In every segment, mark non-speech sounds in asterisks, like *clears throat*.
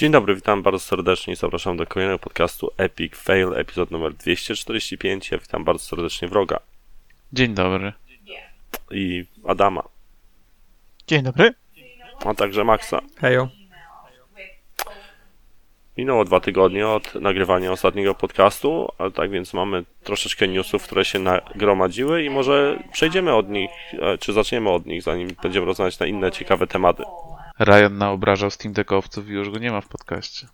Dzień dobry, witam bardzo serdecznie i zapraszam do kolejnego podcastu Epic Fail, epizod numer 245. Ja witam bardzo serdecznie wroga Dzień dobry. i Adama, Dzień dobry. a także Maxa. Hejo. Minęło dwa tygodnie od nagrywania ostatniego podcastu, a tak więc mamy troszeczkę newsów, które się nagromadziły i może przejdziemy od nich, e, czy zaczniemy od nich, zanim będziemy rozmawiać na inne ciekawe tematy. Ryan naobrażał Steam Deckowców i już go nie ma w podcaście.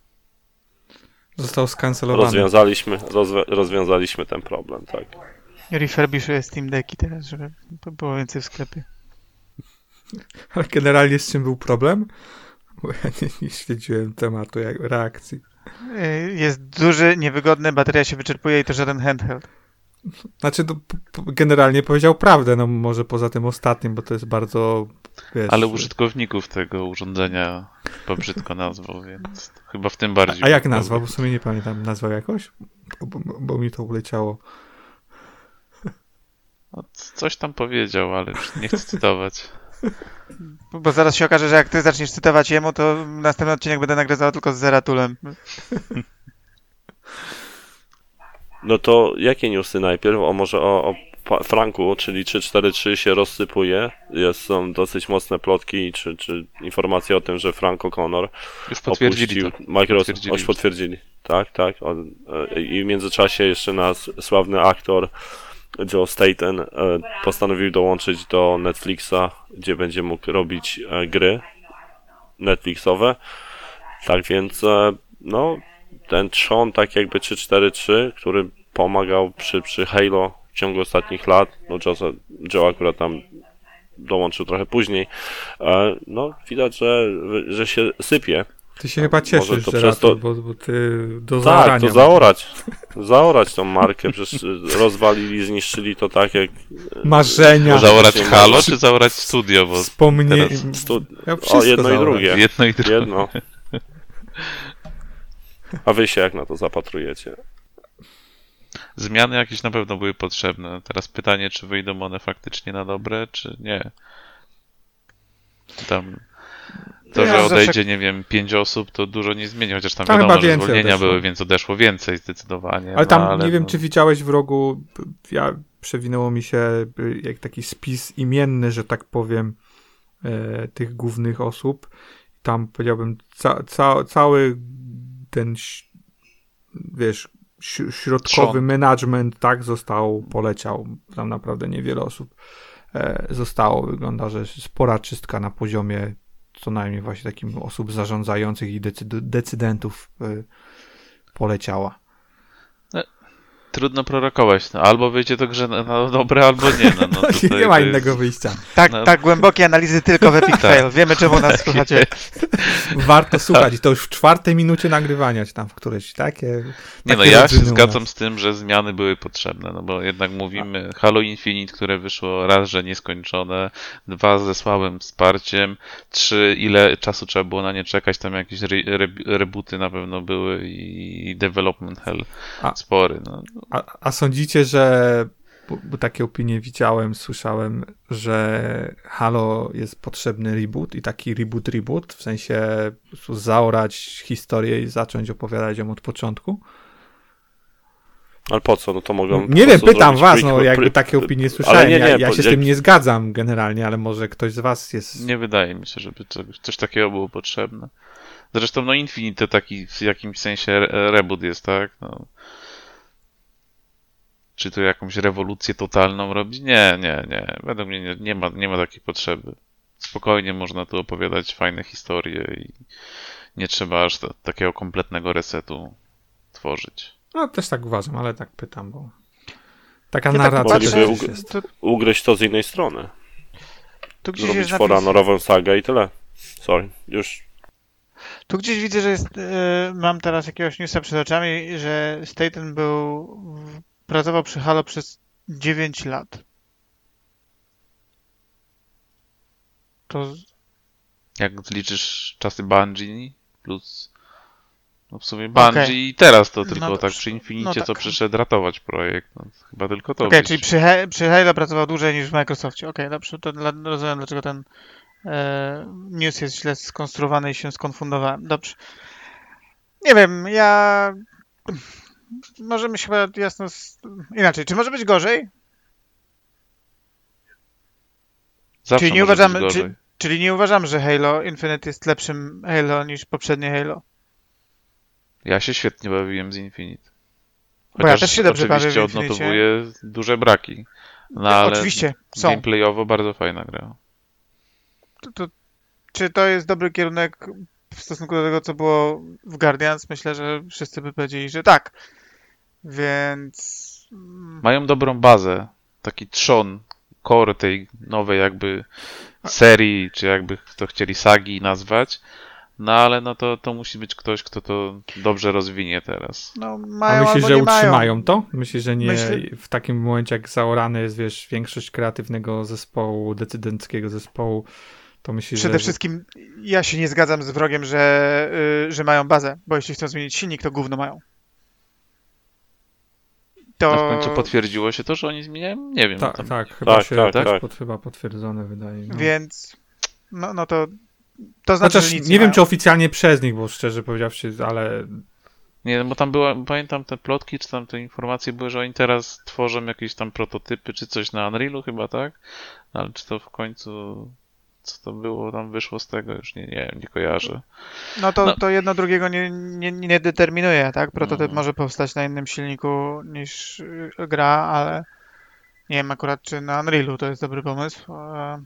Został skancelowany. Rozwiązaliśmy, rozwe, rozwiązaliśmy ten problem, tak. Refurbishuję Steam Decki teraz, żeby było więcej w sklepie. *laughs* Ale generalnie z czym był problem? Bo ja nie, nie śledziłem tematu jak, reakcji. Y, Jest duży, niewygodny, bateria się wyczerpuje i to żaden handheld. Znaczy, to, p- generalnie powiedział prawdę, no może poza tym ostatnim, bo to jest bardzo, wiesz... Ale użytkowników tego urządzenia chyba brzydko nazwał, więc chyba w tym bardziej. A jak nazwał? Bo w sumie nie pamiętam. Nazwał jakoś? Bo, bo, bo mi to uleciało. No, coś tam powiedział, ale już nie chcę cytować. Bo- *laughs* Bo zaraz się okaże, że jak ty zaczniesz cytować jemu, to następny odcinek będę nagrywał tylko z Zeratulem. *laughs* No to jakie newsy najpierw? O może o, o Franku, czyli 343 się rozsypuje. Jest, są dosyć mocne plotki, czy, czy informacje o tym, że Frank O'Connor Już potwierdzili opuścił Microsoft. Potwierdzili Już potwierdzili. Tak, tak. E, I w międzyczasie jeszcze nasz sławny aktor Joe Staten e, postanowił dołączyć do Netflixa, gdzie będzie mógł robić e, gry Netflixowe. Tak więc, no, ten trzon, tak jakby 343, który pomagał przy, przy Halo w ciągu ostatnich lat, no Joe, Joe akurat tam dołączył trochę później, e, no widać, że, że się sypie. Ty się chyba cieszysz, Może to że przez to... bo, bo ty do Tak, to zaorać. *laughs* Zaorać tą markę, przecież rozwalili, zniszczyli to tak jak Marzenia, Zaorać Halo, czy zaorać studio? Bo wspomnie... teraz stu... Ja O, jedno i zaorać. drugie. jedno i drugie. Jedno. A wy się jak na to zapatrujecie? Zmiany jakieś na pewno były potrzebne. Teraz pytanie, czy wyjdą one faktycznie na dobre, czy nie. Tam to, Ja że zawsze- odejdzie, nie wiem, pięć osób, to dużo nie zmieni, chociaż tam Tam wiadomo, że zwolnienia odeszło. były, więc odeszło więcej zdecydowanie. Ale tam, no, ale nie wiem, no, czy widziałeś w rogu, ja przewinęło mi się y, jak taki spis imienny, że tak powiem, e, tych głównych osób. Tam powiedziałbym, ca, ca, cały ten, wiesz, środkowy Trzon. management, tak, został, poleciał. Tam naprawdę niewiele osób e, zostało. Wygląda, że spora czystka na poziomie co najmniej właśnie takim osób zarządzających i decyd- decydentów e, poleciała. Trudno prorokować. No, albo wyjdzie to grze na, na dobre, albo nie. No, no, *laughs* tutaj nie ma to jest- innego wyjścia. Tak, No. tak głębokie analizy tylko w Epic *laughs* Tak. Fail. Wiemy, czemu nas *laughs* słuchacie. Warto słuchać. I to już w czwartej minucie nagrywania, czy tam w którejś takie. Nie no, takie ja się zgadzam z tym, że zmiany były potrzebne, no bo jednak mówimy Halo Infinite, które wyszło raz, że nieskończone, dwa ze słabym wsparciem, trzy, ile czasu trzeba było na nie czekać, tam jakieś re, re, rebooty na pewno były i development hell A- spory, no. A, a sądzicie, że. Bo, bo takie opinie widziałem, słyszałem, że Halo jest potrzebny reboot i taki reboot, reboot, w sensie po prostu zaorać historię i zacząć opowiadać ją od początku. Ale po co? No to mogą. Nie wiem, pytam was, no jakby takie opinie słyszałem. Nie, nie, ja ja się z jak- tym nie zgadzam generalnie, ale może ktoś z was jest. Nie wydaje mi się, żeby coś, coś takiego było potrzebne. Zresztą, no Infinite to taki w jakimś sensie re- reboot jest, tak? No. Czy to jakąś rewolucję totalną robi? Nie, nie, nie. Według mnie nie, nie, ma, nie ma takiej potrzeby. Spokojnie można tu opowiadać fajne historie i nie trzeba aż ta, takiego kompletnego resetu tworzyć. No też tak uważam, ale tak pytam, bo. Taka Ja tak narracja ugry- jest. To, Ugryźć to z innej strony. tu gdzieś Zrobić jest fora napis, na nową sagę i tyle. Sorry, już. Tu gdzieś widzę, że jest, e, mam teraz jakiegoś newsa przed oczami, że Staten był, w- pracował przy Halo przez 9 lat. To Jak zliczysz czasy Bungie plus no w sumie Bungie Okej. i teraz to tylko No tak przy Infinicie, No tak. co przyszedł ratować projekt. No, chyba tylko to. Okej, byś- czyli przy, He- przy Halo pracował dłużej niż w Microsoftie. Okej, dobrze, to dla, rozumiem, dlaczego ten e, news jest źle skonstruowany i się skonfundowałem. Dobrze. Nie wiem, ja... Możemy się chyba jasno... Inaczej, czy może być gorzej? Zawsze Czyli nie uważamy- czy- Czyli nie uważam, że Halo Infinite jest lepszym Halo niż poprzednie Halo. Ja się świetnie bawiłem z Infinite. Bo ja też się dobrze bawię w Infinicie. odnotowuję duże braki. No ale Oczywiście, są. gameplayowo bardzo fajna gra. To, to, czy to jest dobry kierunek w stosunku do tego, co było w Guardians? Myślę, że wszyscy by powiedzieli, że tak. Więc... mm, Mają dobrą bazę. Taki trzon, core tej nowej jakby serii, czy jakby to chcieli sagi nazwać. No ale no to, to musi być ktoś, kto to dobrze rozwinie teraz. No, A mają myślisz, albo że nie mają. utrzymają to? Myślisz, że nie Myślę- w takim momencie, jak zaorane jest, wiesz, większość kreatywnego zespołu, decydenckiego zespołu, myślisz, Przede że... wszystkim ja się nie zgadzam z wrogiem, że, y, że mają bazę, bo jeśli chcą zmienić silnik, to gówno mają. To... No w końcu potwierdziło się to, że oni zmieniają? Nie wiem. Tak, tam- tak, chyba Tak, się tak, tak. Pod, chyba potwierdzone wydaje. No. Więc no, no to to znaczy, Chociaż że nic nie wiem, czy oficjalnie przez nich, bo szczerze powiedziawszy, ale Nie, no bo tam była, pamiętam te plotki, czy tam te informacje były, że oni teraz tworzą jakieś tam prototypy, czy coś na Unrealu chyba, tak? Ale czy to w końcu, co to było, tam wyszło z tego, już nie, nie wiem, nie kojarzę. No to, No. to jedno drugiego nie, nie, nie determinuje, tak? Prototyp No. może powstać na innym silniku niż y, gra, ale nie wiem akurat czy na Unrealu to jest dobry pomysł. e,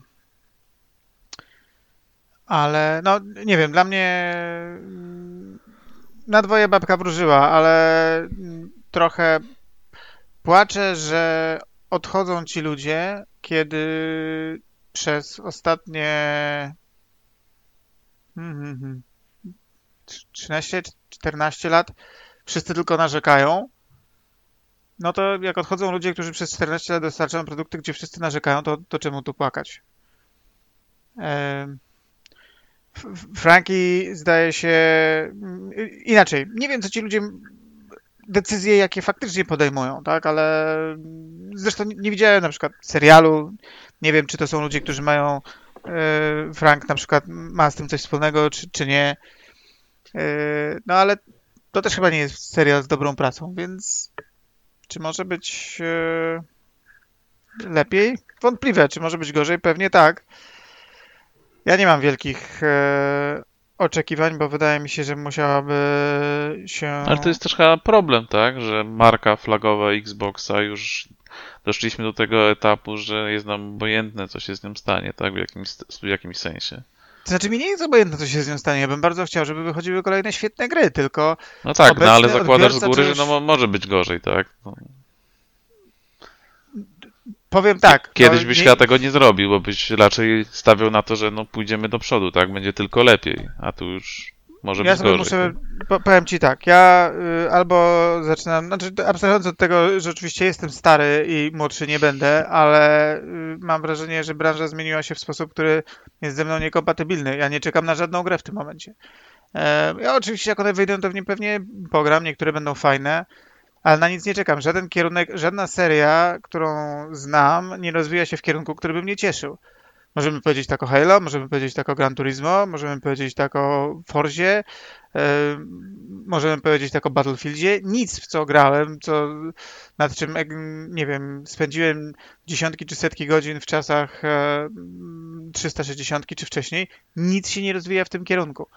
Ale no nie wiem, dla mnie mm, na dwoje babka wróżyła, ale mm, trochę płaczę, że odchodzą ci ludzie, kiedy przez ostatnie Mhm, mhm. 13, 14 lat wszyscy tylko narzekają. No to jak odchodzą ludzie, którzy przez 14 lat dostarczają produkty, gdzie wszyscy narzekają, to, to czemu tu płakać? Franki zdaje się mm, inaczej. Nie wiem, co ci ludzie decyzje, jakie faktycznie podejmują, tak, ale zresztą nie, nie widziałem na przykład serialu. Nie wiem, czy to są ludzie, którzy mają e, Frank na przykład ma z tym coś wspólnego, czy, czy nie. E, No ale to też chyba nie jest serial z dobrą pracą, więc czy może być e, lepiej? Wątpliwe. Czy może być gorzej? Pewnie tak. Ja nie mam wielkich oczekiwań, bo wydaje mi się, że musiałaby się... Ale to jest też chyba problem, tak, że marka flagowa Xboxa już doszliśmy do tego etapu, że jest nam obojętne, co się z nią stanie, tak, w jakimś, w jakimś sensie. To znaczy mi nie jest obojętne, co się z nią stanie. Ja bym bardzo chciał, żeby wychodziły kolejne świetne gry, tylko No tak, no ale zakładasz z góry, że no mo- może być gorzej, tak. No. Powiem tak. Kiedyś no, byś nie- chyba tego nie zrobił, bo byś raczej stawiał na to, że no pójdziemy do przodu, tak, będzie tylko lepiej, a tu już może Ja być gorzej. muszę, po, powiem ci tak, ja y, albo zaczynam, znaczy abstrahując od tego, że oczywiście jestem stary i młodszy nie będę, ale y, mam wrażenie, że branża zmieniła się w sposób, który jest ze mną niekompatybilny. Ja nie czekam na żadną grę w tym momencie. E, ja oczywiście jak one wyjdą, to w nie pewnie pogram, niektóre będą fajne, ale na nic nie czekam. Żaden kierunek, żadna seria, którą znam, nie rozwija się w kierunku, który by mnie cieszył. Możemy powiedzieć tak o Halo, możemy powiedzieć tak o Gran Turismo, możemy powiedzieć tak o Forzie, e, możemy powiedzieć tak o Battlefieldzie. Nic, w co grałem, co, nad czym, nie wiem, spędziłem dziesiątki czy setki godzin w czasach e, 360 czy wcześniej, nic się nie rozwija w tym kierunku.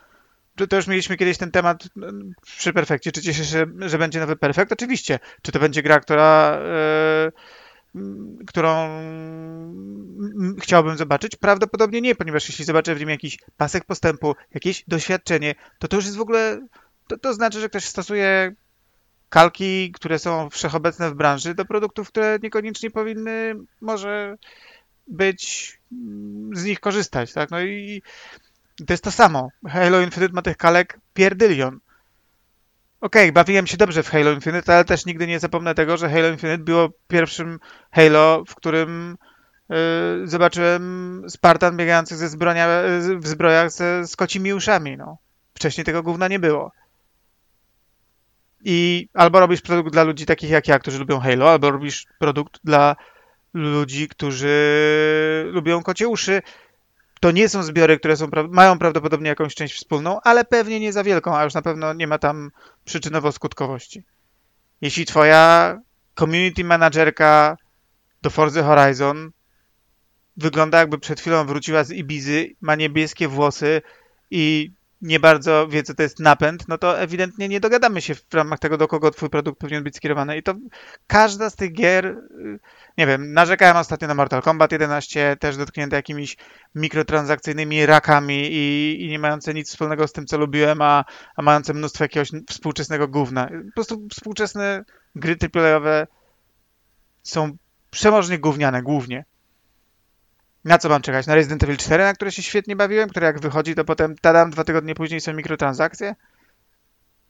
To, to już mieliśmy kiedyś ten temat mm, przy Perfekcie. Czy cieszę się, że będzie nowy Perfekt? Oczywiście. Czy to będzie gra, która, m, którą mm, chciałbym zobaczyć? Prawdopodobnie nie, ponieważ jeśli zobaczę w nim jakiś pasek postępu, jakieś doświadczenie, to to już jest w ogóle, to, to znaczy, że ktoś stosuje kalki, które są wszechobecne w branży, do produktów, które niekoniecznie powinny może być z nich korzystać, tak? No i to jest to samo. Halo Infinite ma tych kalek pierdylion. Okej, bawiłem się dobrze w Halo Infinite, ale też nigdy nie zapomnę tego, że Halo Infinite było pierwszym Halo, w którym y, zobaczyłem Spartan biegających ze zbronia, w zbrojach ze, z kocimi uszami. No. Wcześniej tego gówna nie było. I albo robisz produkt dla ludzi takich jak ja, którzy lubią Halo, albo robisz produkt dla ludzi, którzy lubią kocie uszy. To nie są zbiory, które są, mają prawdopodobnie jakąś część wspólną, ale pewnie nie za wielką, a już na pewno nie ma tam przyczynowo-skutkowości. Jeśli twoja community managerka do Forza Horizon wygląda jakby przed chwilą wróciła z Ibizy, ma niebieskie włosy i nie bardzo wie, co to jest napęd, no to ewidentnie nie dogadamy się w ramach tego, do kogo twój produkt powinien być skierowany. I to każda z tych gier, y, nie wiem, narzekałem ostatnio na Mortal Kombat 11, też dotknięte jakimiś mikrotransakcyjnymi rakami i, i nie mające nic wspólnego z tym, co lubiłem, a, a mające mnóstwo jakiegoś współczesnego gówna. Po prostu współczesne gry AAA-owe są przemożnie gówniane, głównie. Na co mam czekać? Na Resident Evil 4, na które się świetnie bawiłem, które jak wychodzi, to potem tadam, dwa tygodnie później są mikrotransakcje?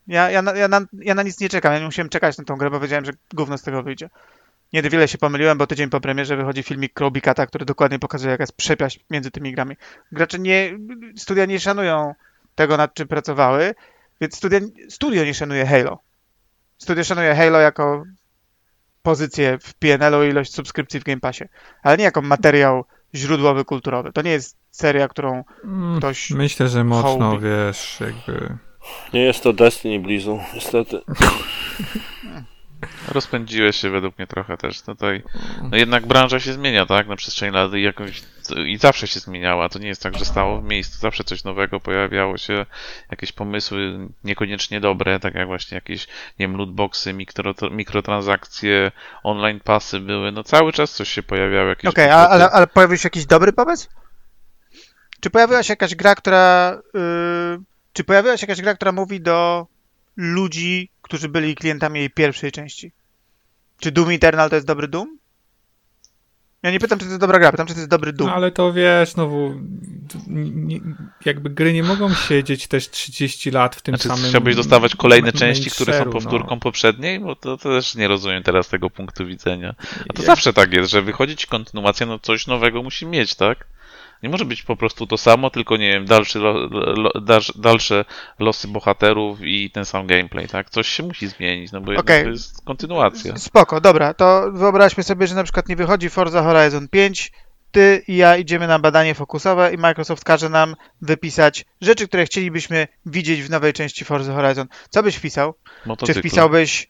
Ja, ja, na, ja, na, ja na nic nie czekam, ja nie musiałem czekać na tą grę, bo wiedziałem, że gówno z tego wyjdzie. Niewiele się pomyliłem, bo tydzień po premierze wychodzi filmik Krowby Cata, który dokładnie pokazuje, jaka jest przepaść między tymi grami. Gracze nie, studia nie szanują tego, nad czym pracowały, więc studia, studio nie szanuje Halo. Studio szanuje Halo jako pozycję w PNL-u ilość subskrypcji w Game Passie, ale nie jako materiał źródłowy, kulturowy. To nie jest seria, którą Mm, ktoś... Myślę, że mocno, hołbi. wiesz, jakby... Nie jest to Destiny Blizu, niestety. *laughs* Rozpędziłeś się według mnie trochę też tutaj. No jednak branża się zmienia, tak? Na przestrzeni lat i jakoś i zawsze się zmieniała. To nie jest tak, że stało w miejscu. Zawsze coś nowego pojawiało się, jakieś pomysły niekoniecznie dobre, tak jak właśnie jakieś, nie wiem, lootboxy, mikro, mikrotransakcje, online pasy były. No cały czas coś się pojawiało. Okej, a- ale, ale pojawił się jakiś dobry pomysł? Czy pojawiła się jakaś gra, która... Yy, czy pojawiła się jakaś gra, która mówi do ludzi, którzy byli klientami jej pierwszej części? Czy Doom Eternal to jest dobry Doom? Ja nie pytam, czy to jest dobra gra, pytam, czy to jest dobry Doom. No ale to wiesz, znowu, jakby gry nie mogą siedzieć też 30 lat w tym Znaczy, samym... chciałbyś dostawać kolejne części, które są mainstreamu, powtórką no. poprzedniej? Bo to, to też nie rozumiem teraz tego punktu widzenia. A to Jak- zawsze tak jest, że wychodzi ci kontynuacja, no coś nowego musi mieć, tak? Nie może być po prostu to samo, tylko nie wiem, dalszy lo, lo, dalsze, losy bohaterów i ten sam gameplay, tak? Coś się musi zmienić, no bo Okej. to jest kontynuacja. Spoko, dobra, to wyobraźmy sobie, że na przykład nie wychodzi Forza Horizon 5, ty i ja idziemy na badanie fokusowe i Microsoft każe nam wypisać rzeczy, które chcielibyśmy widzieć w nowej części Forza Horizon. Co byś wpisał? Czy Motocykl. wpisałbyś...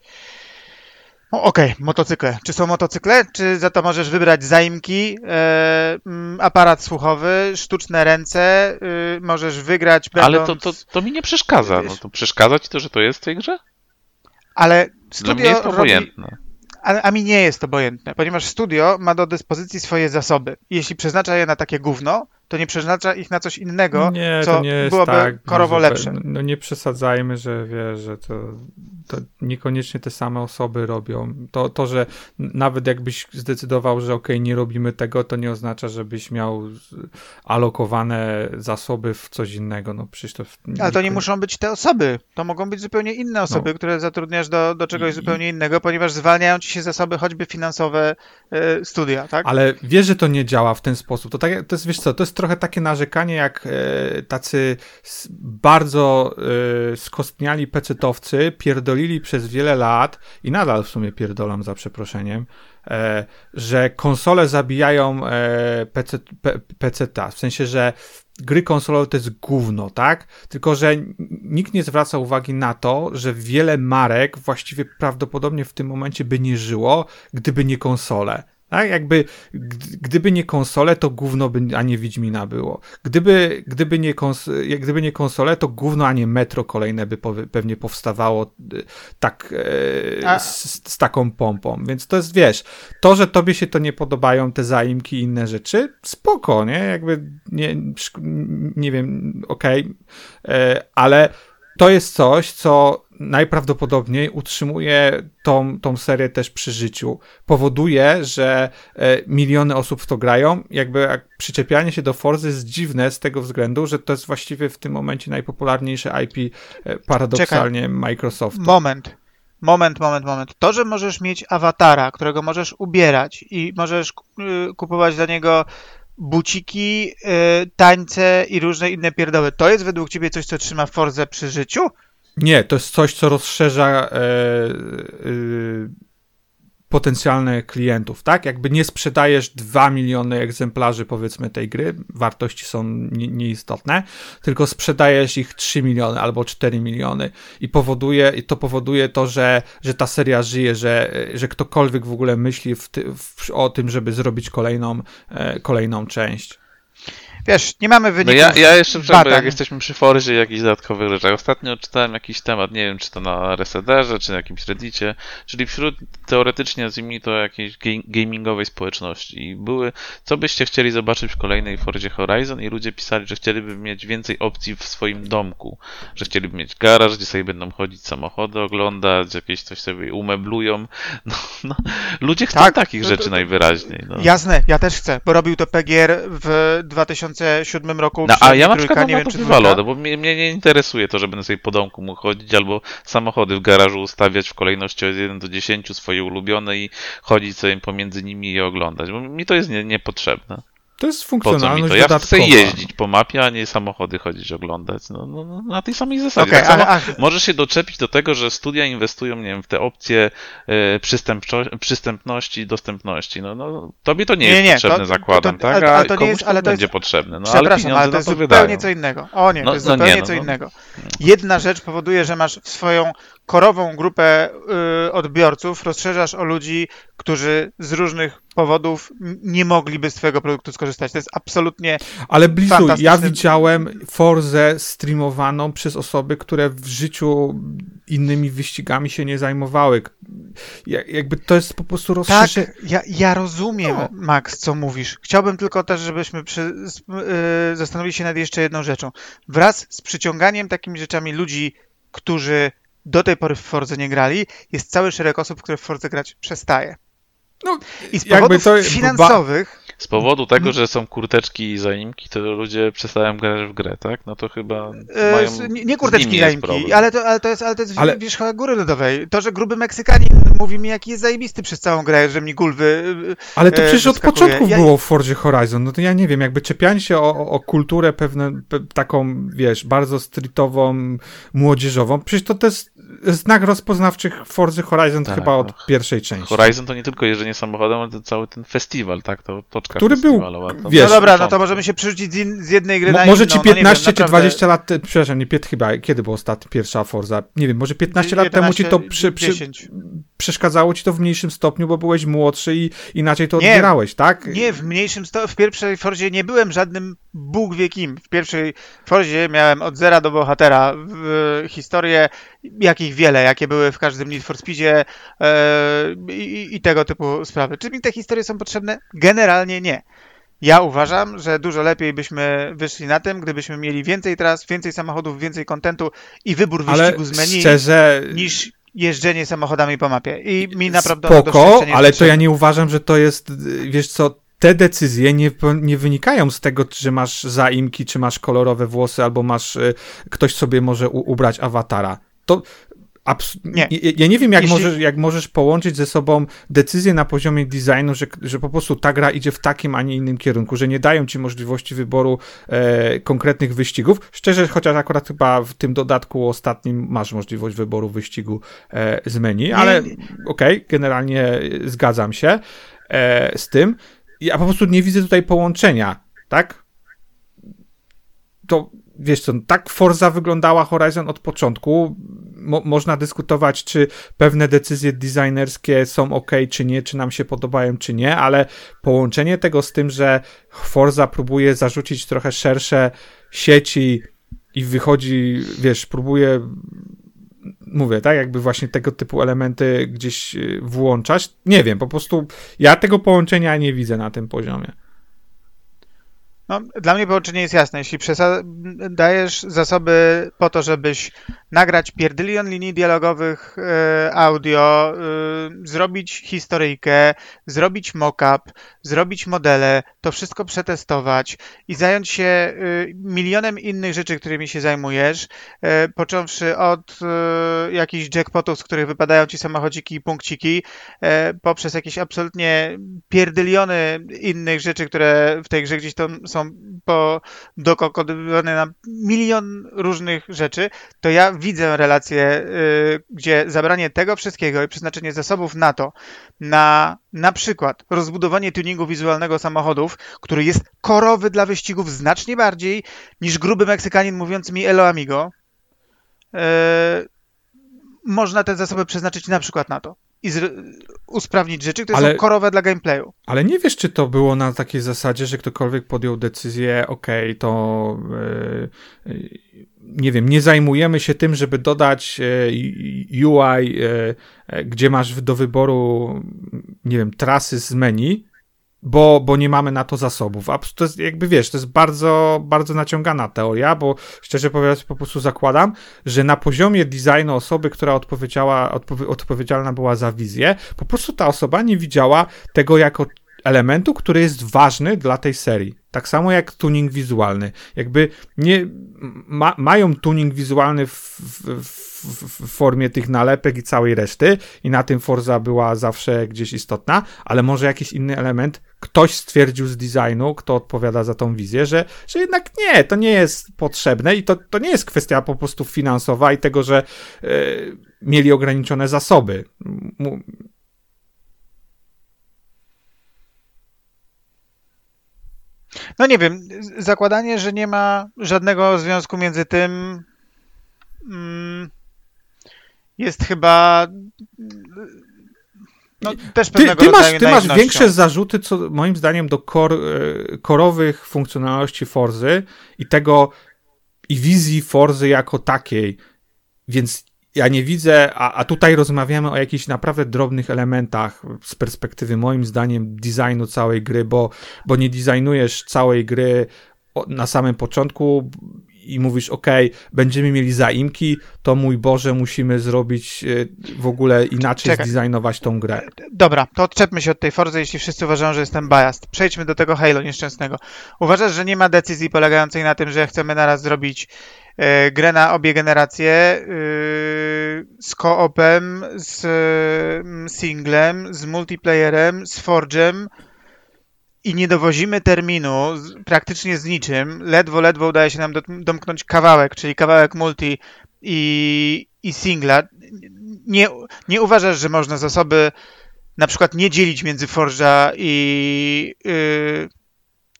Okej, motocykle. Czy są motocykle? Czy za to możesz wybrać zaimki, e, mm, aparat słuchowy, sztuczne ręce, y, możesz wygrać Ale będąc... to, to, to mi nie przeszkadza. No to przeszkadza ci to, że to jest w tej grze? Ale Dla studio mnie jest to robi... obojętne. A, a mi nie jest to obojętne, ponieważ studio ma do dyspozycji swoje zasoby. Jeśli przeznacza je na takie gówno, to nie przeznacza ich na coś innego, nie, co to nie byłoby tak, korowo że- lepsze. No nie przesadzajmy, że wiesz, że to, to niekoniecznie te same osoby robią. To, to że nawet jakbyś zdecydował, że okej, nie robimy tego, to nie oznacza, żebyś miał alokowane zasoby w coś innego. No przecież to... Ale to nie muszą być te osoby. To mogą być zupełnie inne osoby, które zatrudniasz do, do czegoś I- zupełnie innego, ponieważ zwalniają ci się zasoby choćby finansowe e, studia, tak? Ale wiesz, że to nie działa w ten sposób. To, tak, to jest, wiesz co, to jest trochę takie narzekanie, jak e, tacy bardzo e, skostniali pecetowcy pierdolili przez wiele lat i nadal w sumie pierdolą za przeproszeniem, e, że konsole zabijają PC, pe, peceta. W sensie, że gry konsolowe to jest gówno, tak? Tylko, że nikt nie zwraca uwagi na to, że wiele marek właściwie prawdopodobnie w tym momencie by nie żyło, gdyby nie konsole. Tak? Jakby, gdy- gdyby nie konsole, to gówno by, a nie Wiedźmina było. Gdyby, gdyby, nie kons, gdyby nie konsole, to gówno, a nie metro kolejne by pewnie powstawało y, tak, e, z, z taką pompą. Więc to jest, wiesz, to, że tobie się to nie podobają, te zaimki i inne rzeczy, spoko, nie? Jakby, nie, nie wiem, okej, e, ale to jest coś, co najprawdopodobniej utrzymuje tą, tą serię też przy życiu. Powoduje, że e, miliony osób w to grają. Jakby jak przyczepianie się do Forzy jest dziwne z tego względu, że to jest właściwie w tym momencie najpopularniejsze IP e, paradoksalnie Microsoftu. Moment. Moment, moment, moment. To, że możesz mieć awatara, którego możesz ubierać i możesz y, kupować dla niego buciki, y, tańce i różne inne pierdoły, to jest według ciebie coś, co trzyma Forzę przy życiu? Nie, to jest coś, co rozszerza e, e, potencjalne klientów, tak? Jakby nie sprzedajesz 2 miliony egzemplarzy, powiedzmy, tej gry, wartości są nie, nieistotne, tylko sprzedajesz ich 3 miliony albo 4 miliony i powoduje, i to powoduje to, że, że ta seria żyje, że, że ktokolwiek w ogóle myśli w ty, w, o tym, żeby zrobić kolejną, e, kolejną część. Wiesz, nie mamy No wyników ja, ja jeszcze, badań. jak jesteśmy przy Forzie i jakichś dodatkowych rzeczach. Ostatnio czytałem jakiś temat, nie wiem czy to na Resederze, czy na jakimś Reddicie, czyli wśród teoretycznie nazwijmy to jakiejś ga- gamingowej społeczności. I były, co byście chcieli zobaczyć w kolejnej Forzie Horizon i ludzie pisali, że chcieliby mieć więcej opcji w swoim domku, że chcieliby mieć garaż, gdzie sobie będą chodzić samochody, oglądać, jakieś coś sobie umeblują. *laughs* No, no, ludzie chcą Tak, takich to- rzeczy to- najwyraźniej. No. Jasne, ja też chcę, bo robił to PGR w 2007 roku. No, a ja na trójka, przykład nie mam wiem, to czy wywalone, dwójka. bo mnie, mnie nie interesuje to, że będę sobie po domku mógł chodzić albo samochody w garażu ustawiać w kolejności od 1 do 10 swoje ulubione i chodzić sobie pomiędzy nimi i je oglądać, bo mi to jest nie, niepotrzebne. To jest Po co funkcjonalność mi to? Ja chcę jeździć po mapie, a nie samochody chodzić oglądać. No, no, no na tej samej zasadzie. Okej, tak samo ale- a- możesz się doczepić do tego, że studia inwestują, nie wiem, w te opcje e, przystępczo- przystępności i dostępności. No, no, tobie to nie, Nie, jest nie, potrzebne, to- zakładam, to- tak? ale- A ale to nie komuś jest- to ale to będzie jest- potrzebne. No, ale ale to jest to zupełnie wydają. co innego. O nie, No- to jest no nie, zupełnie no, co no. innego. Jedna rzecz powoduje, że masz swoją korową grupę y, odbiorców, rozszerzasz o ludzi, którzy z różnych powodów nie mogliby z twojego produktu skorzystać. To jest absolutnie Ale Blizu, ja widziałem Forzę streamowaną przez osoby, które w życiu innymi wyścigami się nie zajmowały. Ja- Jakby to jest po prostu Tak, rozszerzenie. ja, ja rozumiem, No. Max, co mówisz. Chciałbym tylko też, żebyśmy przy, yy, zastanowili się nad jeszcze jedną rzeczą. Wraz z przyciąganiem takimi rzeczami ludzi, którzy do tej pory w Fordze nie grali, jest cały szereg osób, które w Fordze grać przestaje. No, I z powodów to- finansowych, Z powodu tego, Mhm. że są kurteczki i zaimki, to ludzie przestają grać w grę, tak? No to chyba e, mają... nie, nie kurteczki jest zaimki, ale to, ale to jest, ale to jest Ale- wierzchołek góry lodowej. To, że gruby Meksykanin mówi mi, jaki jest zajebisty przez całą grę, że mi gulwy... yy, Ale to e, przecież od początku Ja- było w Forzie Horizon. No to ja nie wiem, jakby czepianie się o, o- kulturę pewne, pe, taką, wiesz, bardzo streetową, młodzieżową. Przecież to, to jest znak rozpoznawczy Forzy Horizon Tak, chyba no. od pierwszej części. Horizon to nie tylko jeżdżenie samochodem, ale to cały ten festiwal, tak? To toczka Który był, wiesz, no dobra, no to możemy się przerzucić z, in, z jednej gry Mo, na może ci no nie 15 wiem, czy naprawdę. 20 lat, przepraszam, nie pięt chyba, kiedy była ostatnia pierwsza Forza? Nie wiem, może 15 lat temu ci to przy, przy, 10. przeszkadzało ci to w mniejszym stopniu, bo byłeś młodszy i inaczej to Nie, odbierałeś, tak? Nie, w mniejszym stopniu. W pierwszej Forzie nie byłem żadnym Bóg wie kim. W pierwszej Forzie miałem od zera do bohatera w, historię, jakich wiele, jakie były w każdym Need for Speedzie e, i, i tego typu sprawy. Czy mi te historie są potrzebne? Generalnie nie. Ja uważam, że dużo lepiej byśmy wyszli na tym, gdybyśmy mieli więcej tras, więcej samochodów, więcej kontentu i wybór Ale wyścigu z menu szczerze, niż jeżdżenie samochodami po mapie. I mi naprawdę spoko, ale to ja nie uważam, że to jest, wiesz co, te decyzje nie, nie wynikają z tego, czy masz zaimki, czy masz kolorowe włosy, albo masz, y, ktoś sobie może u, ubrać awatara. To abs- Nie. Ja, ja nie wiem, jak, Jeśli- możesz, jak możesz połączyć ze sobą decyzje na poziomie designu, że, że po prostu ta gra idzie w takim, a nie innym kierunku, że nie dają ci możliwości wyboru e, konkretnych wyścigów. Szczerze, chociaż akurat chyba w tym dodatku ostatnim masz możliwość wyboru wyścigu e, z menu, ale okej, generalnie e, zgadzam się e, z tym. Ja po prostu nie widzę tutaj połączenia, tak? To wiesz co, tak Forza wyglądała Horizon od początku. Mo można dyskutować, czy pewne decyzje designerskie są ok, czy nie, czy nam się podobają, czy nie, ale połączenie tego z tym, że Forza próbuje zarzucić trochę szersze sieci i wychodzi, wiesz, próbuje mówię, tak, jakby właśnie tego typu elementy gdzieś y, włączać. Nie wiem, po prostu ja tego połączenia nie widzę na tym poziomie. No, dla mnie połączenie jest jasne. Jeśli dajesz zasoby po to, żebyś nagrać pierdylion linii dialogowych e, audio, e, zrobić historyjkę, zrobić mock-up, zrobić modele, to wszystko przetestować i zająć się e, milionem innych rzeczy, którymi się zajmujesz, począwszy od jakichś jackpotów, z których wypadają ci samochodziki i punkciki, poprzez jakieś absolutnie pierdyliony innych rzeczy, które w tej grze gdzieś tam są po, dokodowane na milion różnych rzeczy, to ja widzę relację, y, gdzie zabranie tego wszystkiego i przeznaczenie zasobów na to, na na przykład rozbudowanie tuningu wizualnego samochodów, który jest korowy dla wyścigów znacznie bardziej niż gruby Meksykanin mówiący mi Elo Amigo, y, można te zasoby przeznaczyć na przykład na to i usprawnić rzeczy, które Ale- są korowe dla gameplayu. Ale nie wiesz, czy to było na takiej zasadzie, że ktokolwiek podjął decyzję, okej, to e, e, nie wiem, nie zajmujemy się tym, żeby dodać UI, e, e, gdzie masz do wyboru, nie wiem, trasy z menu, bo, bo nie mamy na to zasobów. A to jest jakby wiesz, to jest bardzo, bardzo naciągana teoria, bo szczerze mówiąc, po prostu zakładam, że na poziomie designu osoby, która odpowiedziała, odpowie, odpowiedzialna była za wizję, po prostu ta osoba nie widziała tego jako elementu, który jest ważny dla tej serii. Tak samo jak tuning wizualny. Jakby nie ma, mają tuning wizualny w, w, w, w formie tych nalepek i całej reszty. I na tym Forza była zawsze gdzieś istotna, ale może jakiś inny element? Ktoś stwierdził z designu, kto odpowiada za tą wizję, że, że jednak nie, to nie jest potrzebne i to, to nie jest kwestia po prostu finansowa i tego, że e, mieli ograniczone zasoby. Mu- No nie wiem, zakładanie, że nie ma żadnego związku między tym mm, jest chyba no, też Ty, pewnego ty masz, ty masz większe zarzuty, co moim zdaniem, do kor, e, korowych funkcjonalności Forzy i tego i wizji Forzy jako takiej. Więc ja nie widzę, a, a tutaj rozmawiamy o jakichś naprawdę drobnych elementach z perspektywy, moim zdaniem, designu całej gry, bo, bo nie designujesz całej gry na samym początku i mówisz, ok, będziemy mieli zaimki, to mój Boże, musimy zrobić e, w ogóle inaczej Czekaj. zdesignować tą grę. Dobra, to odczepmy się od tej Forzy, jeśli wszyscy uważają, że jestem biased. Przejdźmy do tego Halo nieszczęsnego. Uważasz, że nie ma decyzji polegającej na tym, że chcemy naraz zrobić e, grę na obie generacje e, z koopem, z mm, singlem, z multiplayerem, z Forge'em i nie dowozimy terminu praktycznie z niczym. Ledwo, ledwo udaje się nam domknąć kawałek, czyli kawałek multi i, i singla. Nie, nie uważasz, że można zasoby na przykład nie dzielić między Forge'a i yy,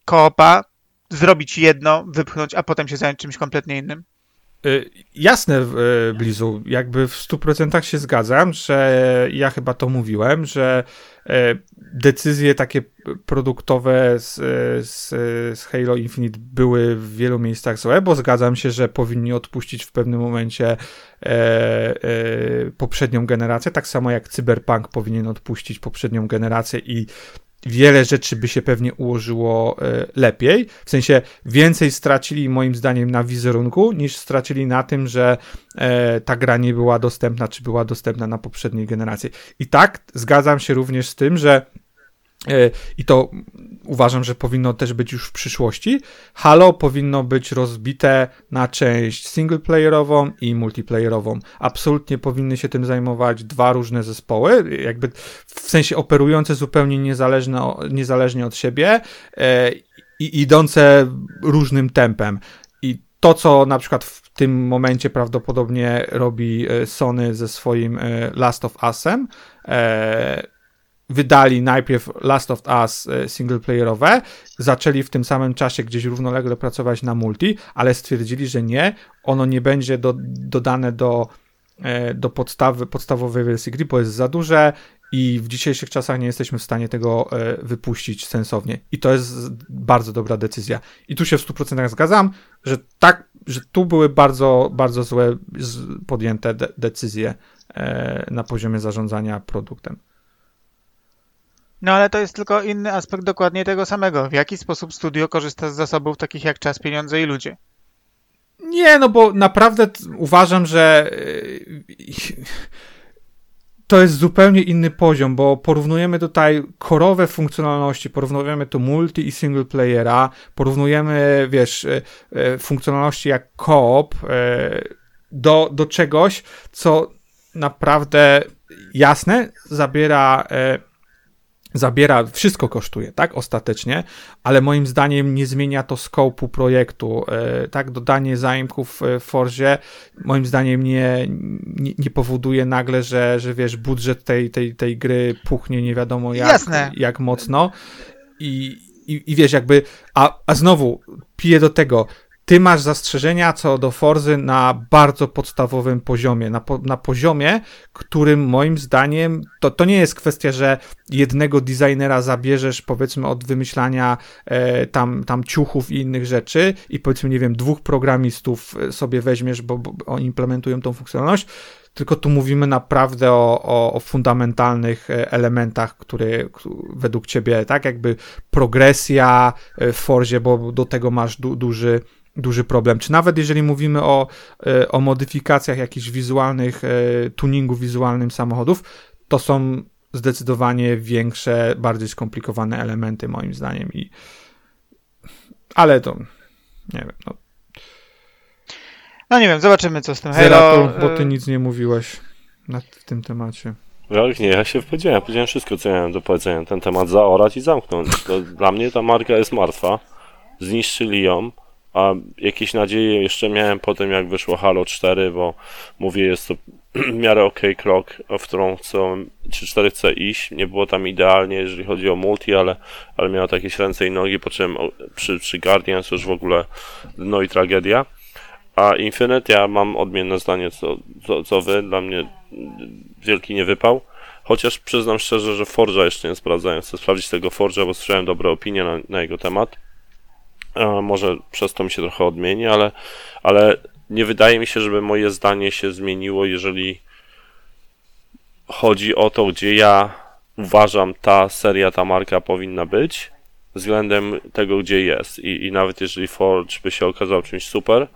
Koopa, zrobić jedno, wypchnąć, a potem się zająć czymś kompletnie innym? Y, Jasne, y, Blizu, jakby w 100% się zgadzam, że ja chyba to mówiłem, że e, decyzje takie produktowe z, z, z Halo Infinite były w wielu miejscach złe, bo zgadzam się, że powinni odpuścić w pewnym momencie e, e, poprzednią generację, tak samo jak Cyberpunk powinien odpuścić poprzednią generację i wiele rzeczy by się pewnie ułożyło e, lepiej. W sensie więcej stracili moim zdaniem na wizerunku, niż stracili na tym, że e, ta gra nie była dostępna, czy była dostępna na poprzedniej generacji. I tak zgadzam się również z tym, że e, i to uważam, że powinno też być już w przyszłości. Halo powinno być rozbite na część singleplayerową i multiplayerową. Absolutnie powinny się tym zajmować dwa różne zespoły, jakby w sensie operujące zupełnie niezależne, niezależnie od siebie e, i idące różnym tempem. I to, co na przykład w tym momencie prawdopodobnie robi e, Sony ze swoim e, Last of Usem, e, wydali najpierw Last of Us e, singleplayerowe, zaczęli w tym samym czasie gdzieś równolegle pracować na multi, ale stwierdzili, że nie, ono nie będzie do, dodane do, e, do podstawy, podstawowej wersji gry, bo jest za duże i w dzisiejszych czasach nie jesteśmy w stanie tego e, wypuścić sensownie. I to jest bardzo dobra decyzja. I tu się w 100% zgadzam, że tak, że tu były bardzo, bardzo złe podjęte de, decyzje na poziomie zarządzania produktem. No ale to jest tylko inny aspekt dokładnie tego samego. W jaki sposób studio korzysta z zasobów takich jak czas, pieniądze i ludzie? Nie, no bo naprawdę uważam, że yy, *laughs* to jest zupełnie inny poziom, bo porównujemy tutaj korowe funkcjonalności, porównujemy tu multi i single playera, porównujemy, wiesz, yy, yy, funkcjonalności jak koop do, do czegoś, co naprawdę jasne zabiera zabiera, wszystko kosztuje, tak, ostatecznie, ale moim zdaniem nie zmienia to skopu projektu, e, tak, dodanie zaimków w Forzie moim zdaniem nie, nie, nie powoduje nagle, że, że wiesz, budżet tej, tej, tej gry puchnie nie wiadomo jak, Jasne. jak mocno i, i, i wiesz, jakby, a, a znowu piję do tego, ty masz zastrzeżenia co do Forzy na bardzo podstawowym poziomie, na, po, na poziomie, którym moim zdaniem to, to nie jest kwestia, że jednego designera zabierzesz powiedzmy od wymyślania e, tam, tam ciuchów i innych rzeczy i powiedzmy, nie wiem, dwóch programistów e, sobie weźmiesz, bo, bo oni implementują tą funkcjonalność, tylko tu mówimy naprawdę o, o, o fundamentalnych e, elementach, które według ciebie, tak jakby progresja e, w Forzie, bo do tego masz du, duży duży problem. Czy nawet jeżeli mówimy o, e, o modyfikacjach jakichś wizualnych, tuningu wizualnym samochodów, to są zdecydowanie większe, bardziej skomplikowane elementy moim zdaniem i ale to nie wiem, no. No nie wiem, zobaczymy co z tym Halo. Zeratul, bo ty e, nic nie mówiłeś na, w tym temacie. Jak nie, ja się powiedziałem, powiedziałem wszystko, co miałem do powiedzenia. Ten temat zaorać i zamknąć. To dla mnie ta marka jest martwa. Zniszczyli ją, a jakieś nadzieje jeszcze miałem po tym, jak wyszło Halo 4, bo mówię, jest to w miarę okay krok, w którą chcą, czy 4 chce iść. Nie było tam idealnie, jeżeli chodzi o multi, ale, ale miało jakieś ręce i nogi, po czym przy, przy Guardians już w ogóle no i tragedia. A Infinite ja mam odmienne zdanie co, co, co wy. Dla mnie wielki niewypał. Chociaż przyznam szczerze, że Forge'a jeszcze nie sprawdzałem. Chcę sprawdzić tego Forge'a, bo słyszałem dobre opinie na, na jego temat. Może przez to mi się trochę odmieni, ale, ale nie wydaje mi się, żeby moje zdanie się zmieniło, jeżeli chodzi o to, gdzie ja uważam ta seria, ta marka powinna być względem tego, gdzie jest. I, i nawet jeżeli Forge by się okazał czymś super,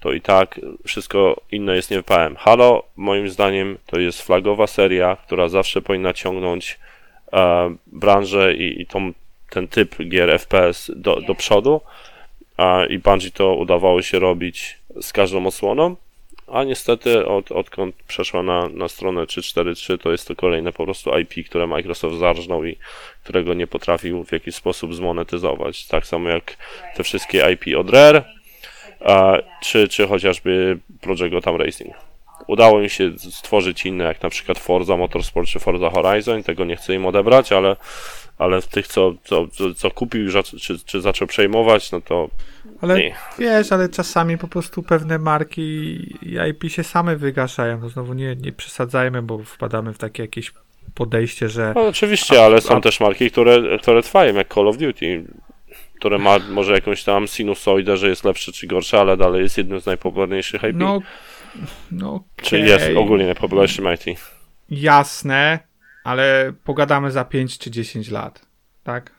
to i tak wszystko inne jest niewypałem. Halo, moim zdaniem, to jest flagowa seria, która zawsze powinna ciągnąć e, branżę i, i tą, ten typ gier FPS do, do przodu. A, I Bungie to udawało się robić z każdą osłoną. A niestety, od, odkąd przeszła na, na stronę 343, to jest to kolejne po prostu IP, które Microsoft zarżnął i którego nie potrafił w jakiś sposób zmonetyzować. Tak samo jak te wszystkie IP od Rare, a, czy, czy chociażby Project Gotham Racing. Udało mi się stworzyć inne, jak na przykład Forza Motorsport czy Forza Horizon, tego nie chcę im odebrać, ale, ale w tych, co, co, co, kupił czy, czy zaczął przejmować, no to Ale nie. wiesz, ale czasami po prostu pewne marki i IP się same wygaszają. To znowu nie, nie przesadzajmy, bo wpadamy w takie jakieś podejście, że No, oczywiście, ale są też marki, które, które trwają, jak Call of Duty, które ma może jakąś tam sinusoidę, że jest lepsze czy gorsze, ale dalej jest jednym z najpopularniejszych IP. no, no czy okej, jest ogólnie najpopularniejszym IP. jasne, ale pogadamy za 5 czy 10 lat, tak?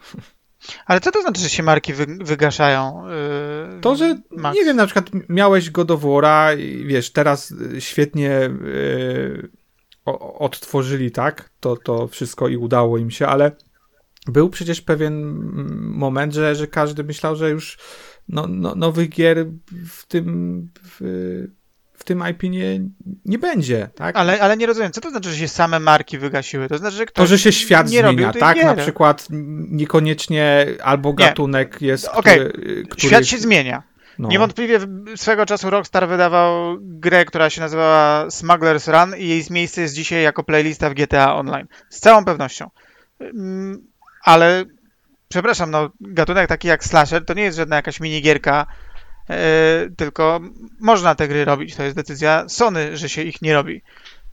Ale co to znaczy, że się marki wy, wygaszają? Yy, To, że Max? nie wiem, na przykład miałeś God of War'a i wiesz, teraz y, świetnie y, o- odtworzyli, tak? To, to wszystko i udało im się, ale był przecież pewien mm, moment, że, że każdy myślał, że już no, no, nowych gier w tym w tym IP nie, nie będzie, tak? Ale, ale nie rozumiem, co to znaczy, że się same marki wygasiły? To znaczy, że ktoś To, że się świat nie zmienia, tak? gier. Na przykład niekoniecznie albo gatunek jest, Okej, który, który... Świat się zmienia. no. Niewątpliwie swego czasu Rockstar wydawał grę, która się nazywała Smuggler's Run i jej miejsce jest dzisiaj jako playlista w GTA Online. Z całą pewnością. Mm, Ale przepraszam, no gatunek taki jak slasher to nie jest żadna jakaś minigierka, tylko można te gry robić. To jest decyzja Sony, że się ich nie robi.